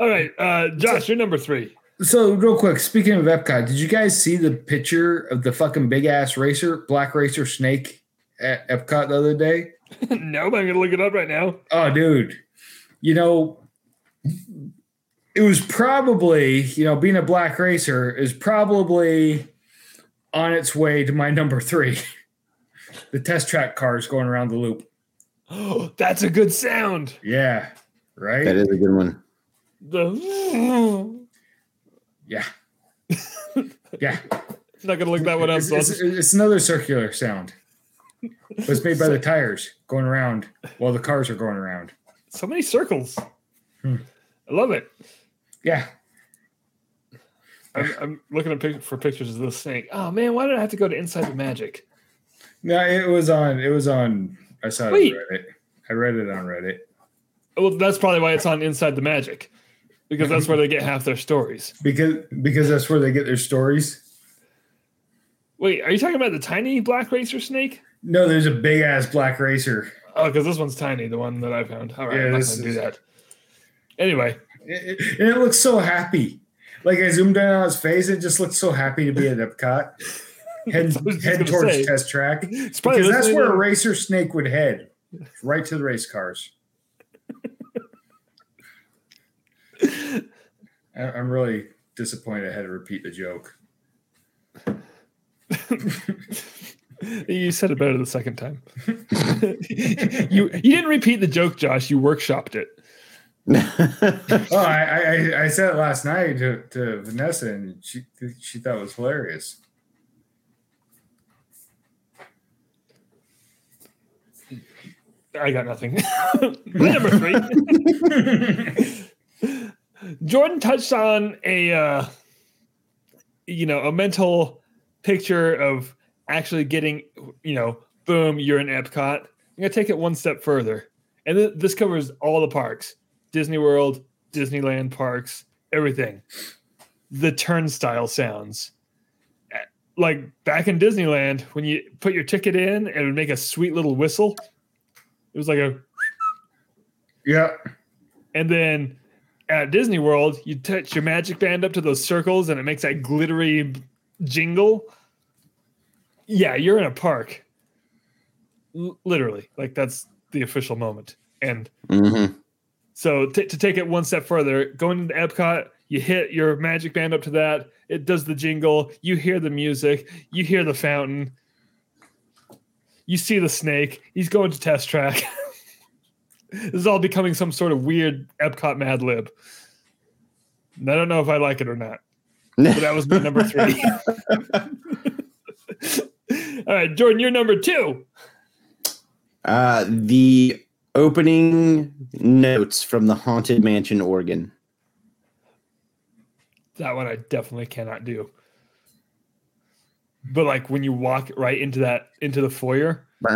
All right, uh, Josh, you're number three. So real quick, speaking of Epcot, did you guys see the picture of the fucking big ass racer, black racer snake at Epcot the other day? [laughs] no, but I'm gonna look it up right now. Oh, dude. You know, it was probably, you know, being a black racer is probably on its way to my number three. The test track cars going around the loop. Oh, [gasps] that's a good sound. Yeah. Right? That is a good one. The [laughs] yeah. yeah. not gonna look that one up. It's, So it's, it's another circular sound. But it's made by the [laughs] tires going around while the cars are going around. so many circles. Hmm. I love it. Yeah. I'm, I'm looking pic- for pictures of this snake. Oh man, why did I have to go to Inside the Magic? No, it was on it was on I saw it on Reddit. I read it on Reddit. Well, that's probably why it's on Inside the Magic, because that's where they get half their stories. Because because that's where they get their stories. Wait, are you talking about the tiny black racer snake? No, there's a big ass black racer. Oh, because this one's tiny, the one that I found. All right, Yeah, I'm not gonna do that. Anyway, It- it- and it looks so happy. Like I zoomed in on his face, it just looks so happy to be at Epcot. [laughs] Head, I was just head towards say. test track. Because that's where a racer snake would head. right to the race cars. [laughs] I'm really disappointed I had to repeat the joke. [laughs] you said it better the second time. you you didn't repeat the joke, Josh. You workshopped it. Oh, I, I, I said it last night to, to Vanessa, and she she thought it was hilarious. I got nothing. [laughs] Number three. [laughs] Jordan touched on a uh, you know a mental picture of actually getting you know boom you're in Epcot. I'm gonna take it one step further, and th- this covers all the parks: Disney World, Disneyland parks, everything. The turnstile sounds. Like back in Disneyland, when you put your ticket in, it would make a sweet little whistle. It was like a Yeah. and then at Disney World, you touch your magic band up to those circles and it makes that glittery jingle. Yeah, you're in a park. L- literally. Like that's the official moment. And Mhm. so t- to take it one step further, going into Epcot, you hit your magic band up to that, it does the jingle, you hear the music, you hear the fountain, you see the snake, he's going to test track. [laughs] this is all becoming some sort of weird Epcot Mad Lib. And I don't know if I like it or not, but that was my number three. [laughs] [laughs] all right, Jordan, you're number two. Uh, the opening notes from the Haunted Mansion organ. That one I definitely cannot do. But like when you walk right into that into the foyer, Wait,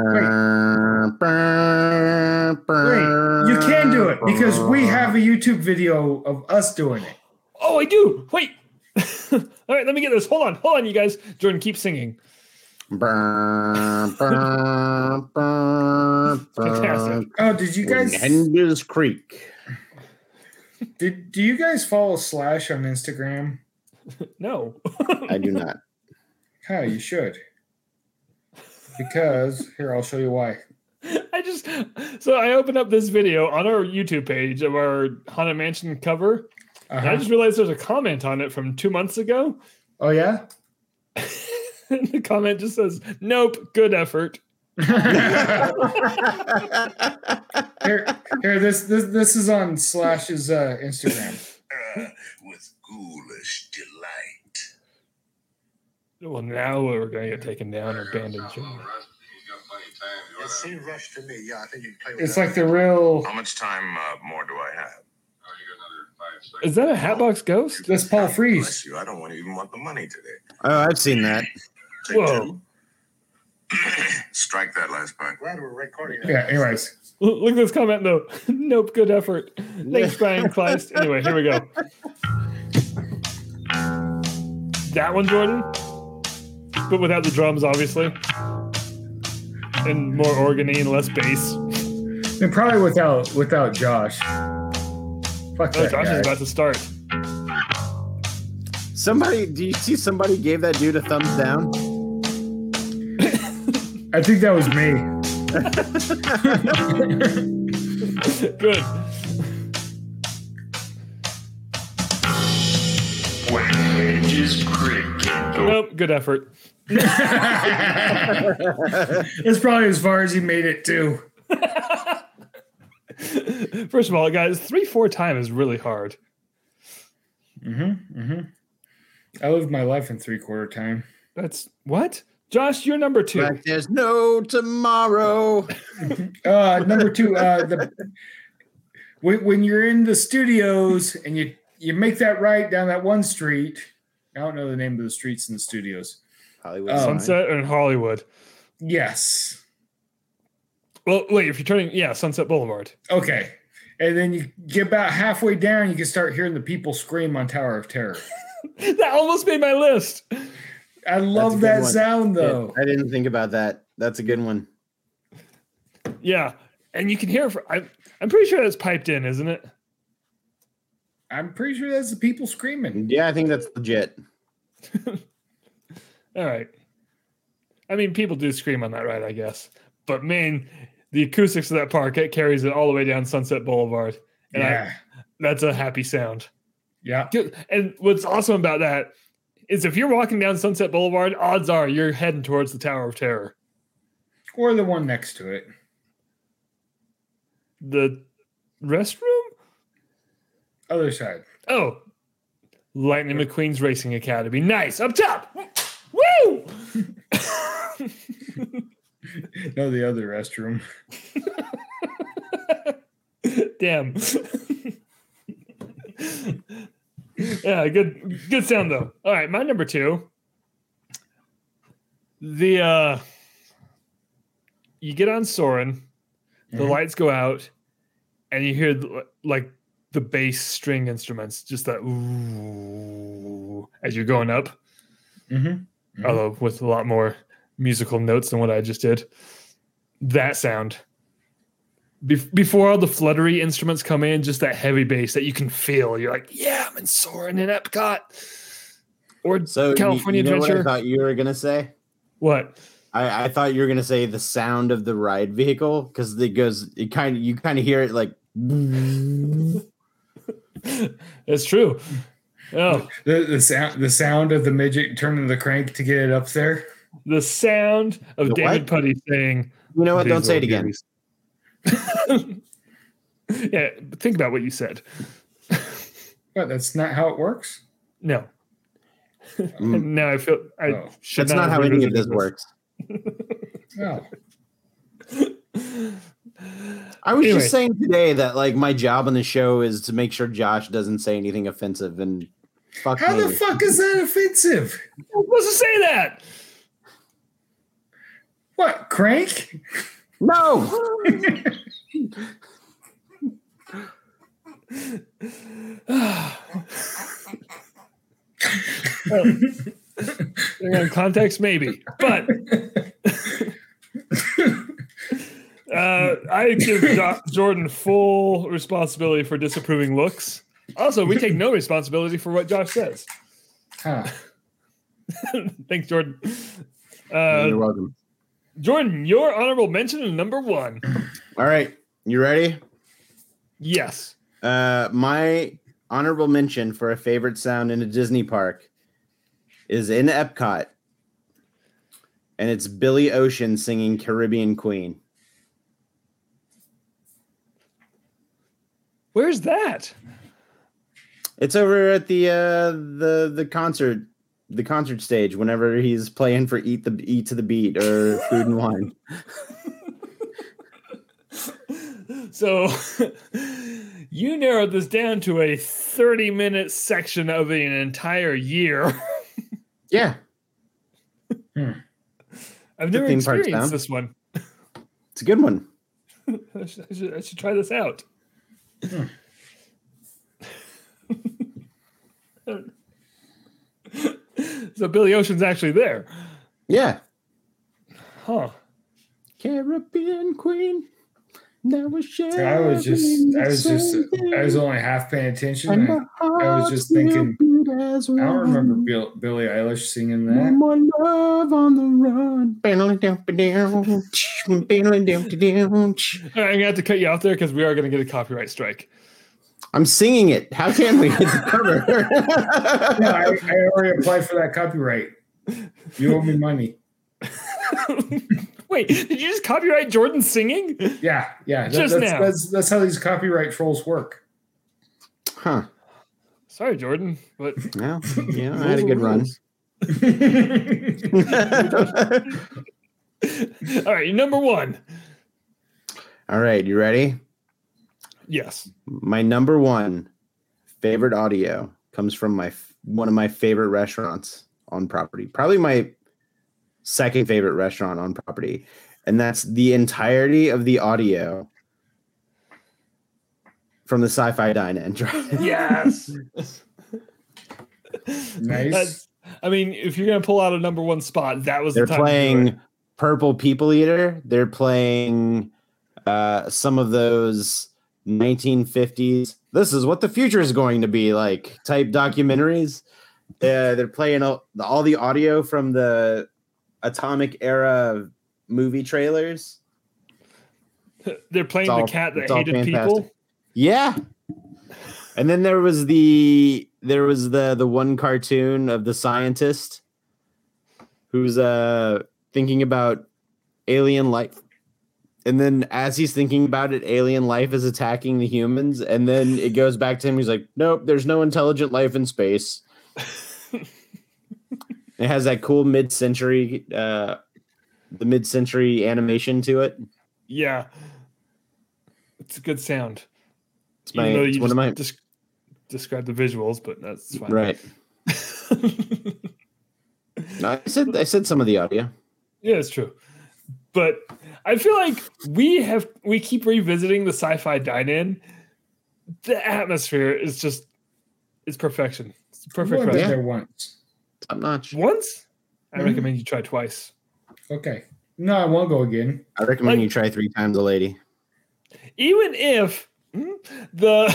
you can do it because we have a YouTube video of us doing it. oh, I do. Wait. [laughs] All right, let me get this. Hold on, hold on, you guys. Jordan, keep singing. Fantastic. Oh, did you guys Henders Creek. did do you guys follow Slash on Instagram? [laughs] No. I do not. How you should. Because here I'll show you why. [laughs] I just so I opened up this video on our YouTube page of our Haunted Mansion cover. And I Uh-huh. just realized there's a comment on it from two months ago. Oh yeah. [laughs] and the comment just says, "Nope, good effort." [laughs] here, here. This this this is on Slash's uh, Instagram. with ghoulish delight. Well, now we're gonna get taken down or banned in Germany. It seemed rushed to me. Yeah, I think you can play with It's that. like the real. How much time uh, more do I have? Is that a Hatbox Ghost? That's Paul Bless Freeze. you. I don't want even want the money today. Oh, I've seen that. Take Whoa. two. [clears throat] Strike that last part. Glad we're recording. Yeah. Anyways, Look look at this comment though. [laughs] nope, good effort. Thanks, Brian Kleist. Anyway, here we go. [laughs] That one, Jordan, but without the drums, obviously, and more organy and less bass. and probably without without Josh. Fuck Oh, that Josh is about to start. Somebody, do you see somebody gave that dude a thumbs down? I think that was me. [laughs] Good. Nope, good effort. It's probably as far as he made it too. [laughs] First of all, guys, three four time is really hard. Mm-hmm. Mm-hmm. I lived my life in three quarter time. That's what? Josh, you're number two. Like there's no tomorrow. [laughs] Uh, number two, uh, the when, when you're in the studios and you you make that right down that one street. I don't know the name of the streets in the studios. Hollywood sign. Sunset and Hollywood. Yes. Well, wait, if you're turning, yeah, Sunset Boulevard. Okay. And then you get about halfway down, you can start hearing the people scream on Tower of Terror. [laughs] that almost made my list. I love that one. sound Yeah, though. I didn't think about that. That's a good one. Yeah, and you can hear. fr- I'm, I'm pretty sure that's piped in, isn't it? I'm pretty sure that's the people screaming. Yeah, I think that's legit. [laughs] All right. I mean, people do scream on that ride, I guess. But man, the acoustics of that park it carries it all the way down Sunset Boulevard, and I, yeah. that's a happy sound. Yeah. And what's awesome about that is if you're walking down Sunset Boulevard, odds are you're heading towards the Tower of Terror. Or the one next to it. The restroom? Other side. Oh, Lightning McQueen's Racing Academy. Nice. Up top. No, the other restroom. Damn. yeah, good good sound though. All right, my number 2. The uh you get on Soarin', the Mhm. lights go out, and you hear the- like the bass string instruments, just that ooh as you're going up. Mm-hmm. Mhm. although with a lot more musical notes than what I just did. That sound. Bef- before all the fluttery instruments come in, just that heavy bass that you can feel. You're like, yeah, I'm in Soarin' in Epcot. Or So you- California you know Adventure. what I thought you were gonna say? what? I, I thought you were gonna say the sound of the ride vehicle because it goes. It kind of you kind of hear it like. [laughs] It's true. Oh, The, the sound the sound of the midget turning the crank to get it up there. the sound of The David what? Putty saying, You know what? Don't say it again. [laughs] yeah, think about what you said. [laughs] But that's not how it works. No. Mm. [laughs] now I feel I Oh. should That's not have how any of revisited this works. No. I was Anyway. just saying today that like my job on the show is to make sure Josh doesn't say anything offensive and fuck How me. the fuck is that offensive? I'm supposed to say that. What crank? No. [laughs] in context, maybe, but uh, I give Jordan full responsibility for disapproving looks. Also, we take no responsibility for what Josh says. Huh. [laughs] Thanks, Jordan. You're Uh, welcome. Jordan, your honorable mention is number one. All right, you ready? Yes. Uh, my honorable mention for a favorite sound in a Disney park is in Epcot, and it's Billy Ocean singing Caribbean Queen. Where's that? It's over at the uh, the the concert the concert stage whenever he's playing for Eat the Eat to the Beat or Food and Wine. [laughs] So [laughs] you narrowed this down to a 30 minute section of an entire year. [laughs] Yeah, hmm. Hmm. I've never experienced this one. it's a good one. I should, I should, I should try this out. Hmm. So Billy Ocean's actually there. Yeah, Huh. Caribbean Queen. Now we're So I was just I was just I was only half paying attention. and I was just thinking, I don't remember Bill, Billie Eilish singing No that. more love on the run. [laughs] All right, I'm gonna have to cut you off there because we are gonna get a copyright strike. I'm singing it. How can we? It's a cover. [laughs] No, I, I already applied for that copyright. You owe me money. [laughs] Wait, did you just copyright Jordan singing? Yeah, yeah. that- Just that's, now. That's, that's how these copyright trolls work. huh. Sorry, Jordan, but Well, [laughs] yeah, I had a good run. all right, number one. All right, you ready? Yes. My number one favorite audio comes from my one of my favorite restaurants on property. Probably my second favorite restaurant on property, and that's the entirety of the audio from the Sci-Fi Dine-In. [laughs] Yes. nice. That's, I mean, if you're gonna pull out a number one spot, that was They're the time to do it. playing Purple People Eater. They're playing uh, some of those 1950s. This is what the future is going to be like type documentaries. Uh, they're playing all, all the audio from the Atomic Era movie trailers. [laughs] They're playing all- the cat that hated fantastic. people. Yeah. And then there was the there was the the one cartoon of the scientist who's uh thinking about alien life. And then as he's thinking about it, alien life is attacking the humans. And then it goes back to him. He's like, Nope, there's no intelligent life in space. [laughs] it has that cool mid-century uh the mid-century animation to it. Yeah, it's a good sound. It's my Even though you one of my just describe the visuals, but that's fine. right. [laughs] No, I said I said some of the audio. Yeah, it's true. But I feel like we have we keep revisiting the sci-fi dine-in. The atmosphere is just it's perfection. It's the perfect I've been restaurant. there once. Top notch. Once, I Mhm. recommend you try twice. Okay. No, I won't go again. I recommend Like- you try three times a lady. Even if mm, the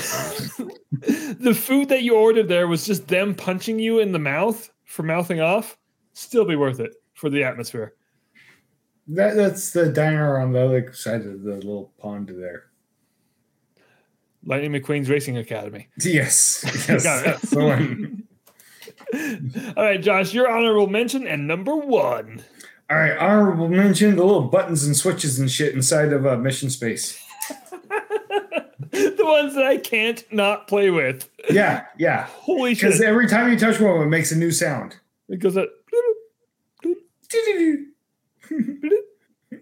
[laughs] the food that you ordered there was just them punching you in the mouth for mouthing off, still be worth it for the atmosphere. That that's the diner on the other side of the little pond there. Lightning McQueen's Racing Academy. Yes. [laughs] Yes. That's the one. [laughs] All right, Josh, your honorable mention and number one. All right. Honorable mention the little buttons and switches and shit inside of uh, mission space. [laughs] the ones that I can't not play with. Yeah. Yeah. Holy shit! Because every time you touch one, of them it makes a new sound. It goes up. [laughs]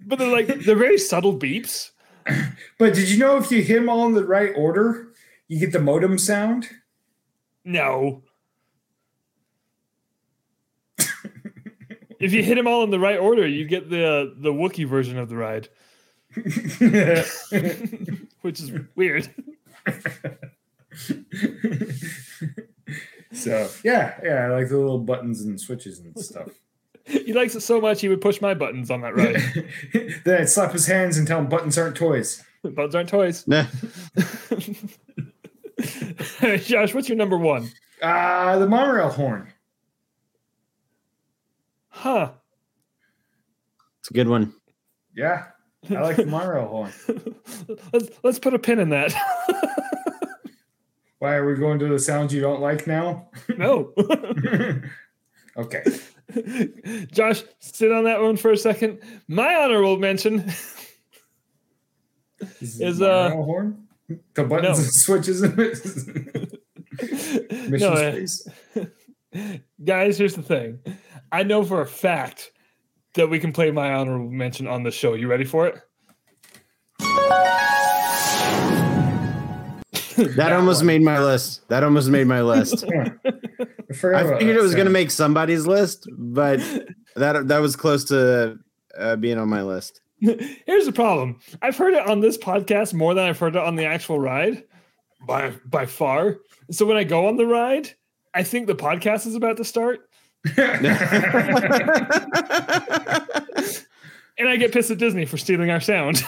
But they're like they're very subtle beeps. [clears throat] But did you know if you hit them all in the right order, you get the modem sound? No. [laughs] if you hit them all in the right order, you get the the Wookiee version of the ride, [laughs] which is weird. so yeah, yeah, I like the little buttons and switches and stuff. [laughs] He likes it so much he would push my buttons on that ride. [laughs] then I'd slap his hands and tell him buttons aren't toys. [laughs] buttons aren't toys. Nah. Josh, what's your number one? Uh the monorail horn. Huh. It's a good one. Yeah. I like the monorail horn. let's let's put a pin in that. Why are we going to the sounds you don't like now? no. okay. [laughs] Josh, sit on that one for a second. My honorable mention Is, Is, uh, horn? The buttons no. and [laughs] switches in mission space. [laughs] guys, here's the thing. I know for a fact that we can play my honorable mention on the show. You ready for it? [laughs] That almost made my list. That almost made my list. [laughs] I, forgot I figured it was going to make somebody's list, but [laughs] that that was close to uh, being on my list. Here's the problem. I've heard it on this podcast more than I've heard it on the actual ride by by far. So when I go on the ride, I think the podcast is about to start and I get pissed at Disney for stealing our sound.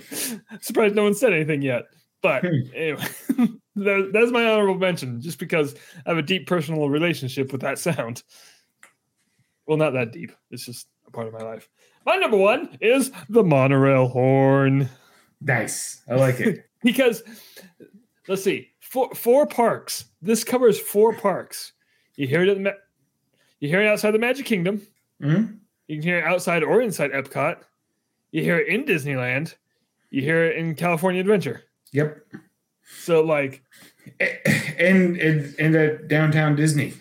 [laughs] Surprised no one said anything yet. But anyway, [laughs] that, that's my honorable mention, just because I have a deep personal relationship with that sound. Well, not that deep. It's just a part of my life. My number one is the monorail horn. nice. I like it. [laughs] Because let's see, four four parks. This covers four parks. You hear it at the Ma- you hear it outside the Magic Kingdom. Mhm. You can hear it outside or inside Epcot. You hear it in Disneyland. You hear it in California Adventure. Yep. So like, And and and at downtown Disney.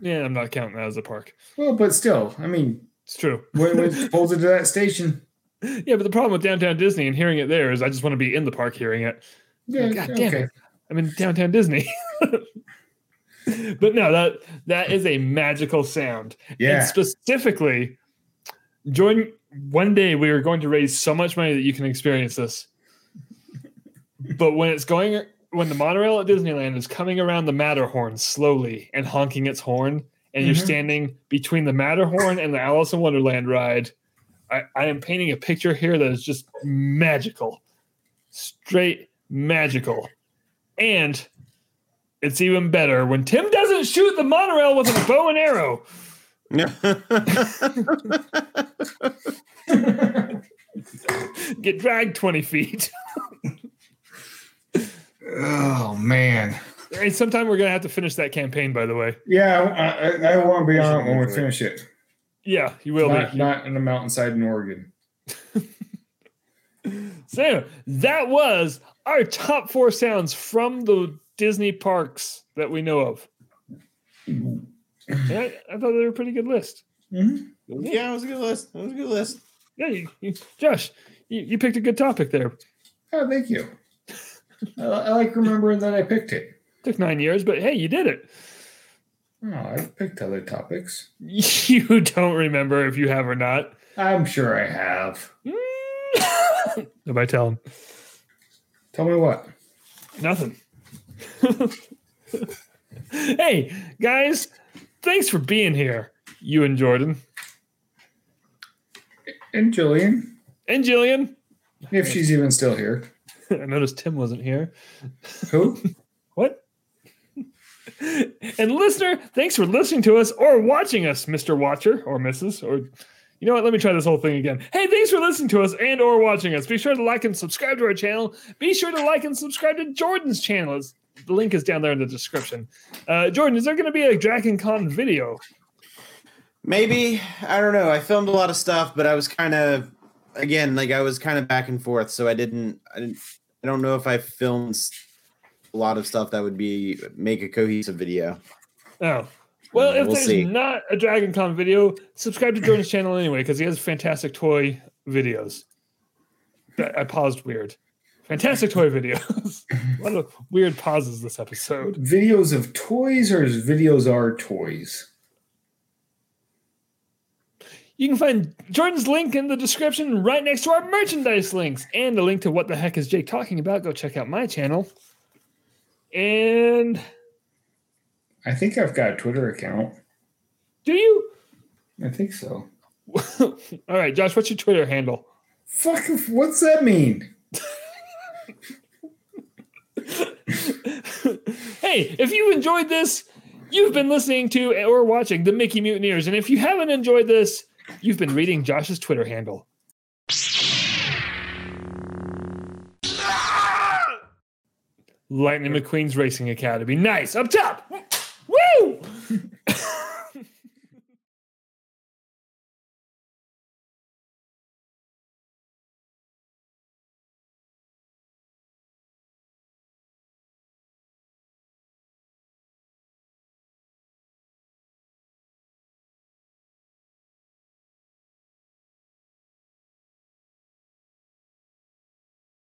yeah, I'm not counting that as a park. Well, but still, I mean, It's true. when [laughs] it pulls into that station, Yeah, but the problem with downtown Disney and hearing it there is I just want to be in the park hearing it. yeah, God damn okay. it. I'm in downtown Disney. [laughs] but no, that that is a magical sound. Yeah. And specifically, Jordan, one day we are going to raise so much money that you can experience this. But when it's going, when the monorail at Disneyland is coming around the Matterhorn slowly and honking its horn, and you're Mhm. standing between the Matterhorn and the Alice in Wonderland ride, I, I am painting a picture here that is just magical, straight magical. And it's even better when Tim doesn't shoot the monorail with a bow and arrow. [laughs] get dragged 20 feet. Oh man. Hey, sometime we're gonna have to finish that campaign, by the way. Yeah, I, I, I want to be on it when we finish it. Yeah, you will Not, be. not in the mountainside in Oregon. [laughs] So that was our top four sounds from the Disney parks that we know of. I, I thought they were a pretty good list. Mhm. Yeah, it was a good list. It was a good list. Yeah, you, you, Josh, you, you picked a good topic there. Oh, thank you. I, I like remembering that I picked it. Took nine years, but hey, you did it. Oh, I've picked other topics. [laughs] You don't remember if you have or not. I'm sure I have. [laughs] Nobody tell him. Tell me what. Nothing. [laughs] hey, guys, thanks for being here. You and Jordan. And Jillian, And Jillian. if she's even still here. [laughs] I noticed Tim wasn't here. Who? [laughs] What? and listener, thanks for listening to us or watching us, Mr. Watcher or Mrs. Or you know what? Let me try this whole thing again. Hey, thanks for listening to us and or watching us. Be sure to like and subscribe to our channel. Be sure to like and subscribe to Jordan's channel. It's- The link is down there in the description. Uh, Jordan, is there going to be a Dragon Con video? Maybe I don't know. I filmed a lot of stuff, but I was kind of again like I was kind of back and forth, so I didn't. I didn't. I don't know if I filmed a lot of stuff that would be make a cohesive video. Oh. Well, Uh, if we'll there's see. not a Dragon Con video, subscribe to Jordan's channel anyway because he has fantastic toy videos. I paused weird. Fantastic toy videos. [laughs] a lot of weird pauses this episode. Videos of toys or is videos are toys? You can find Jordan's link in the description right next to our merchandise links and a link to what the heck is Jake talking about. Go check out my channel. And I think I've got a Twitter account. do you? I think so. [laughs] All right, Josh, what's your Twitter handle? Fuck, what's that mean? Hey, if you enjoyed this, you've been listening to or watching the Mickey Mutineers. And if you haven't enjoyed this, you've been reading Josh's Twitter handle. Lightning McQueen's Racing Academy. Nice. Up top. Woo! [laughs]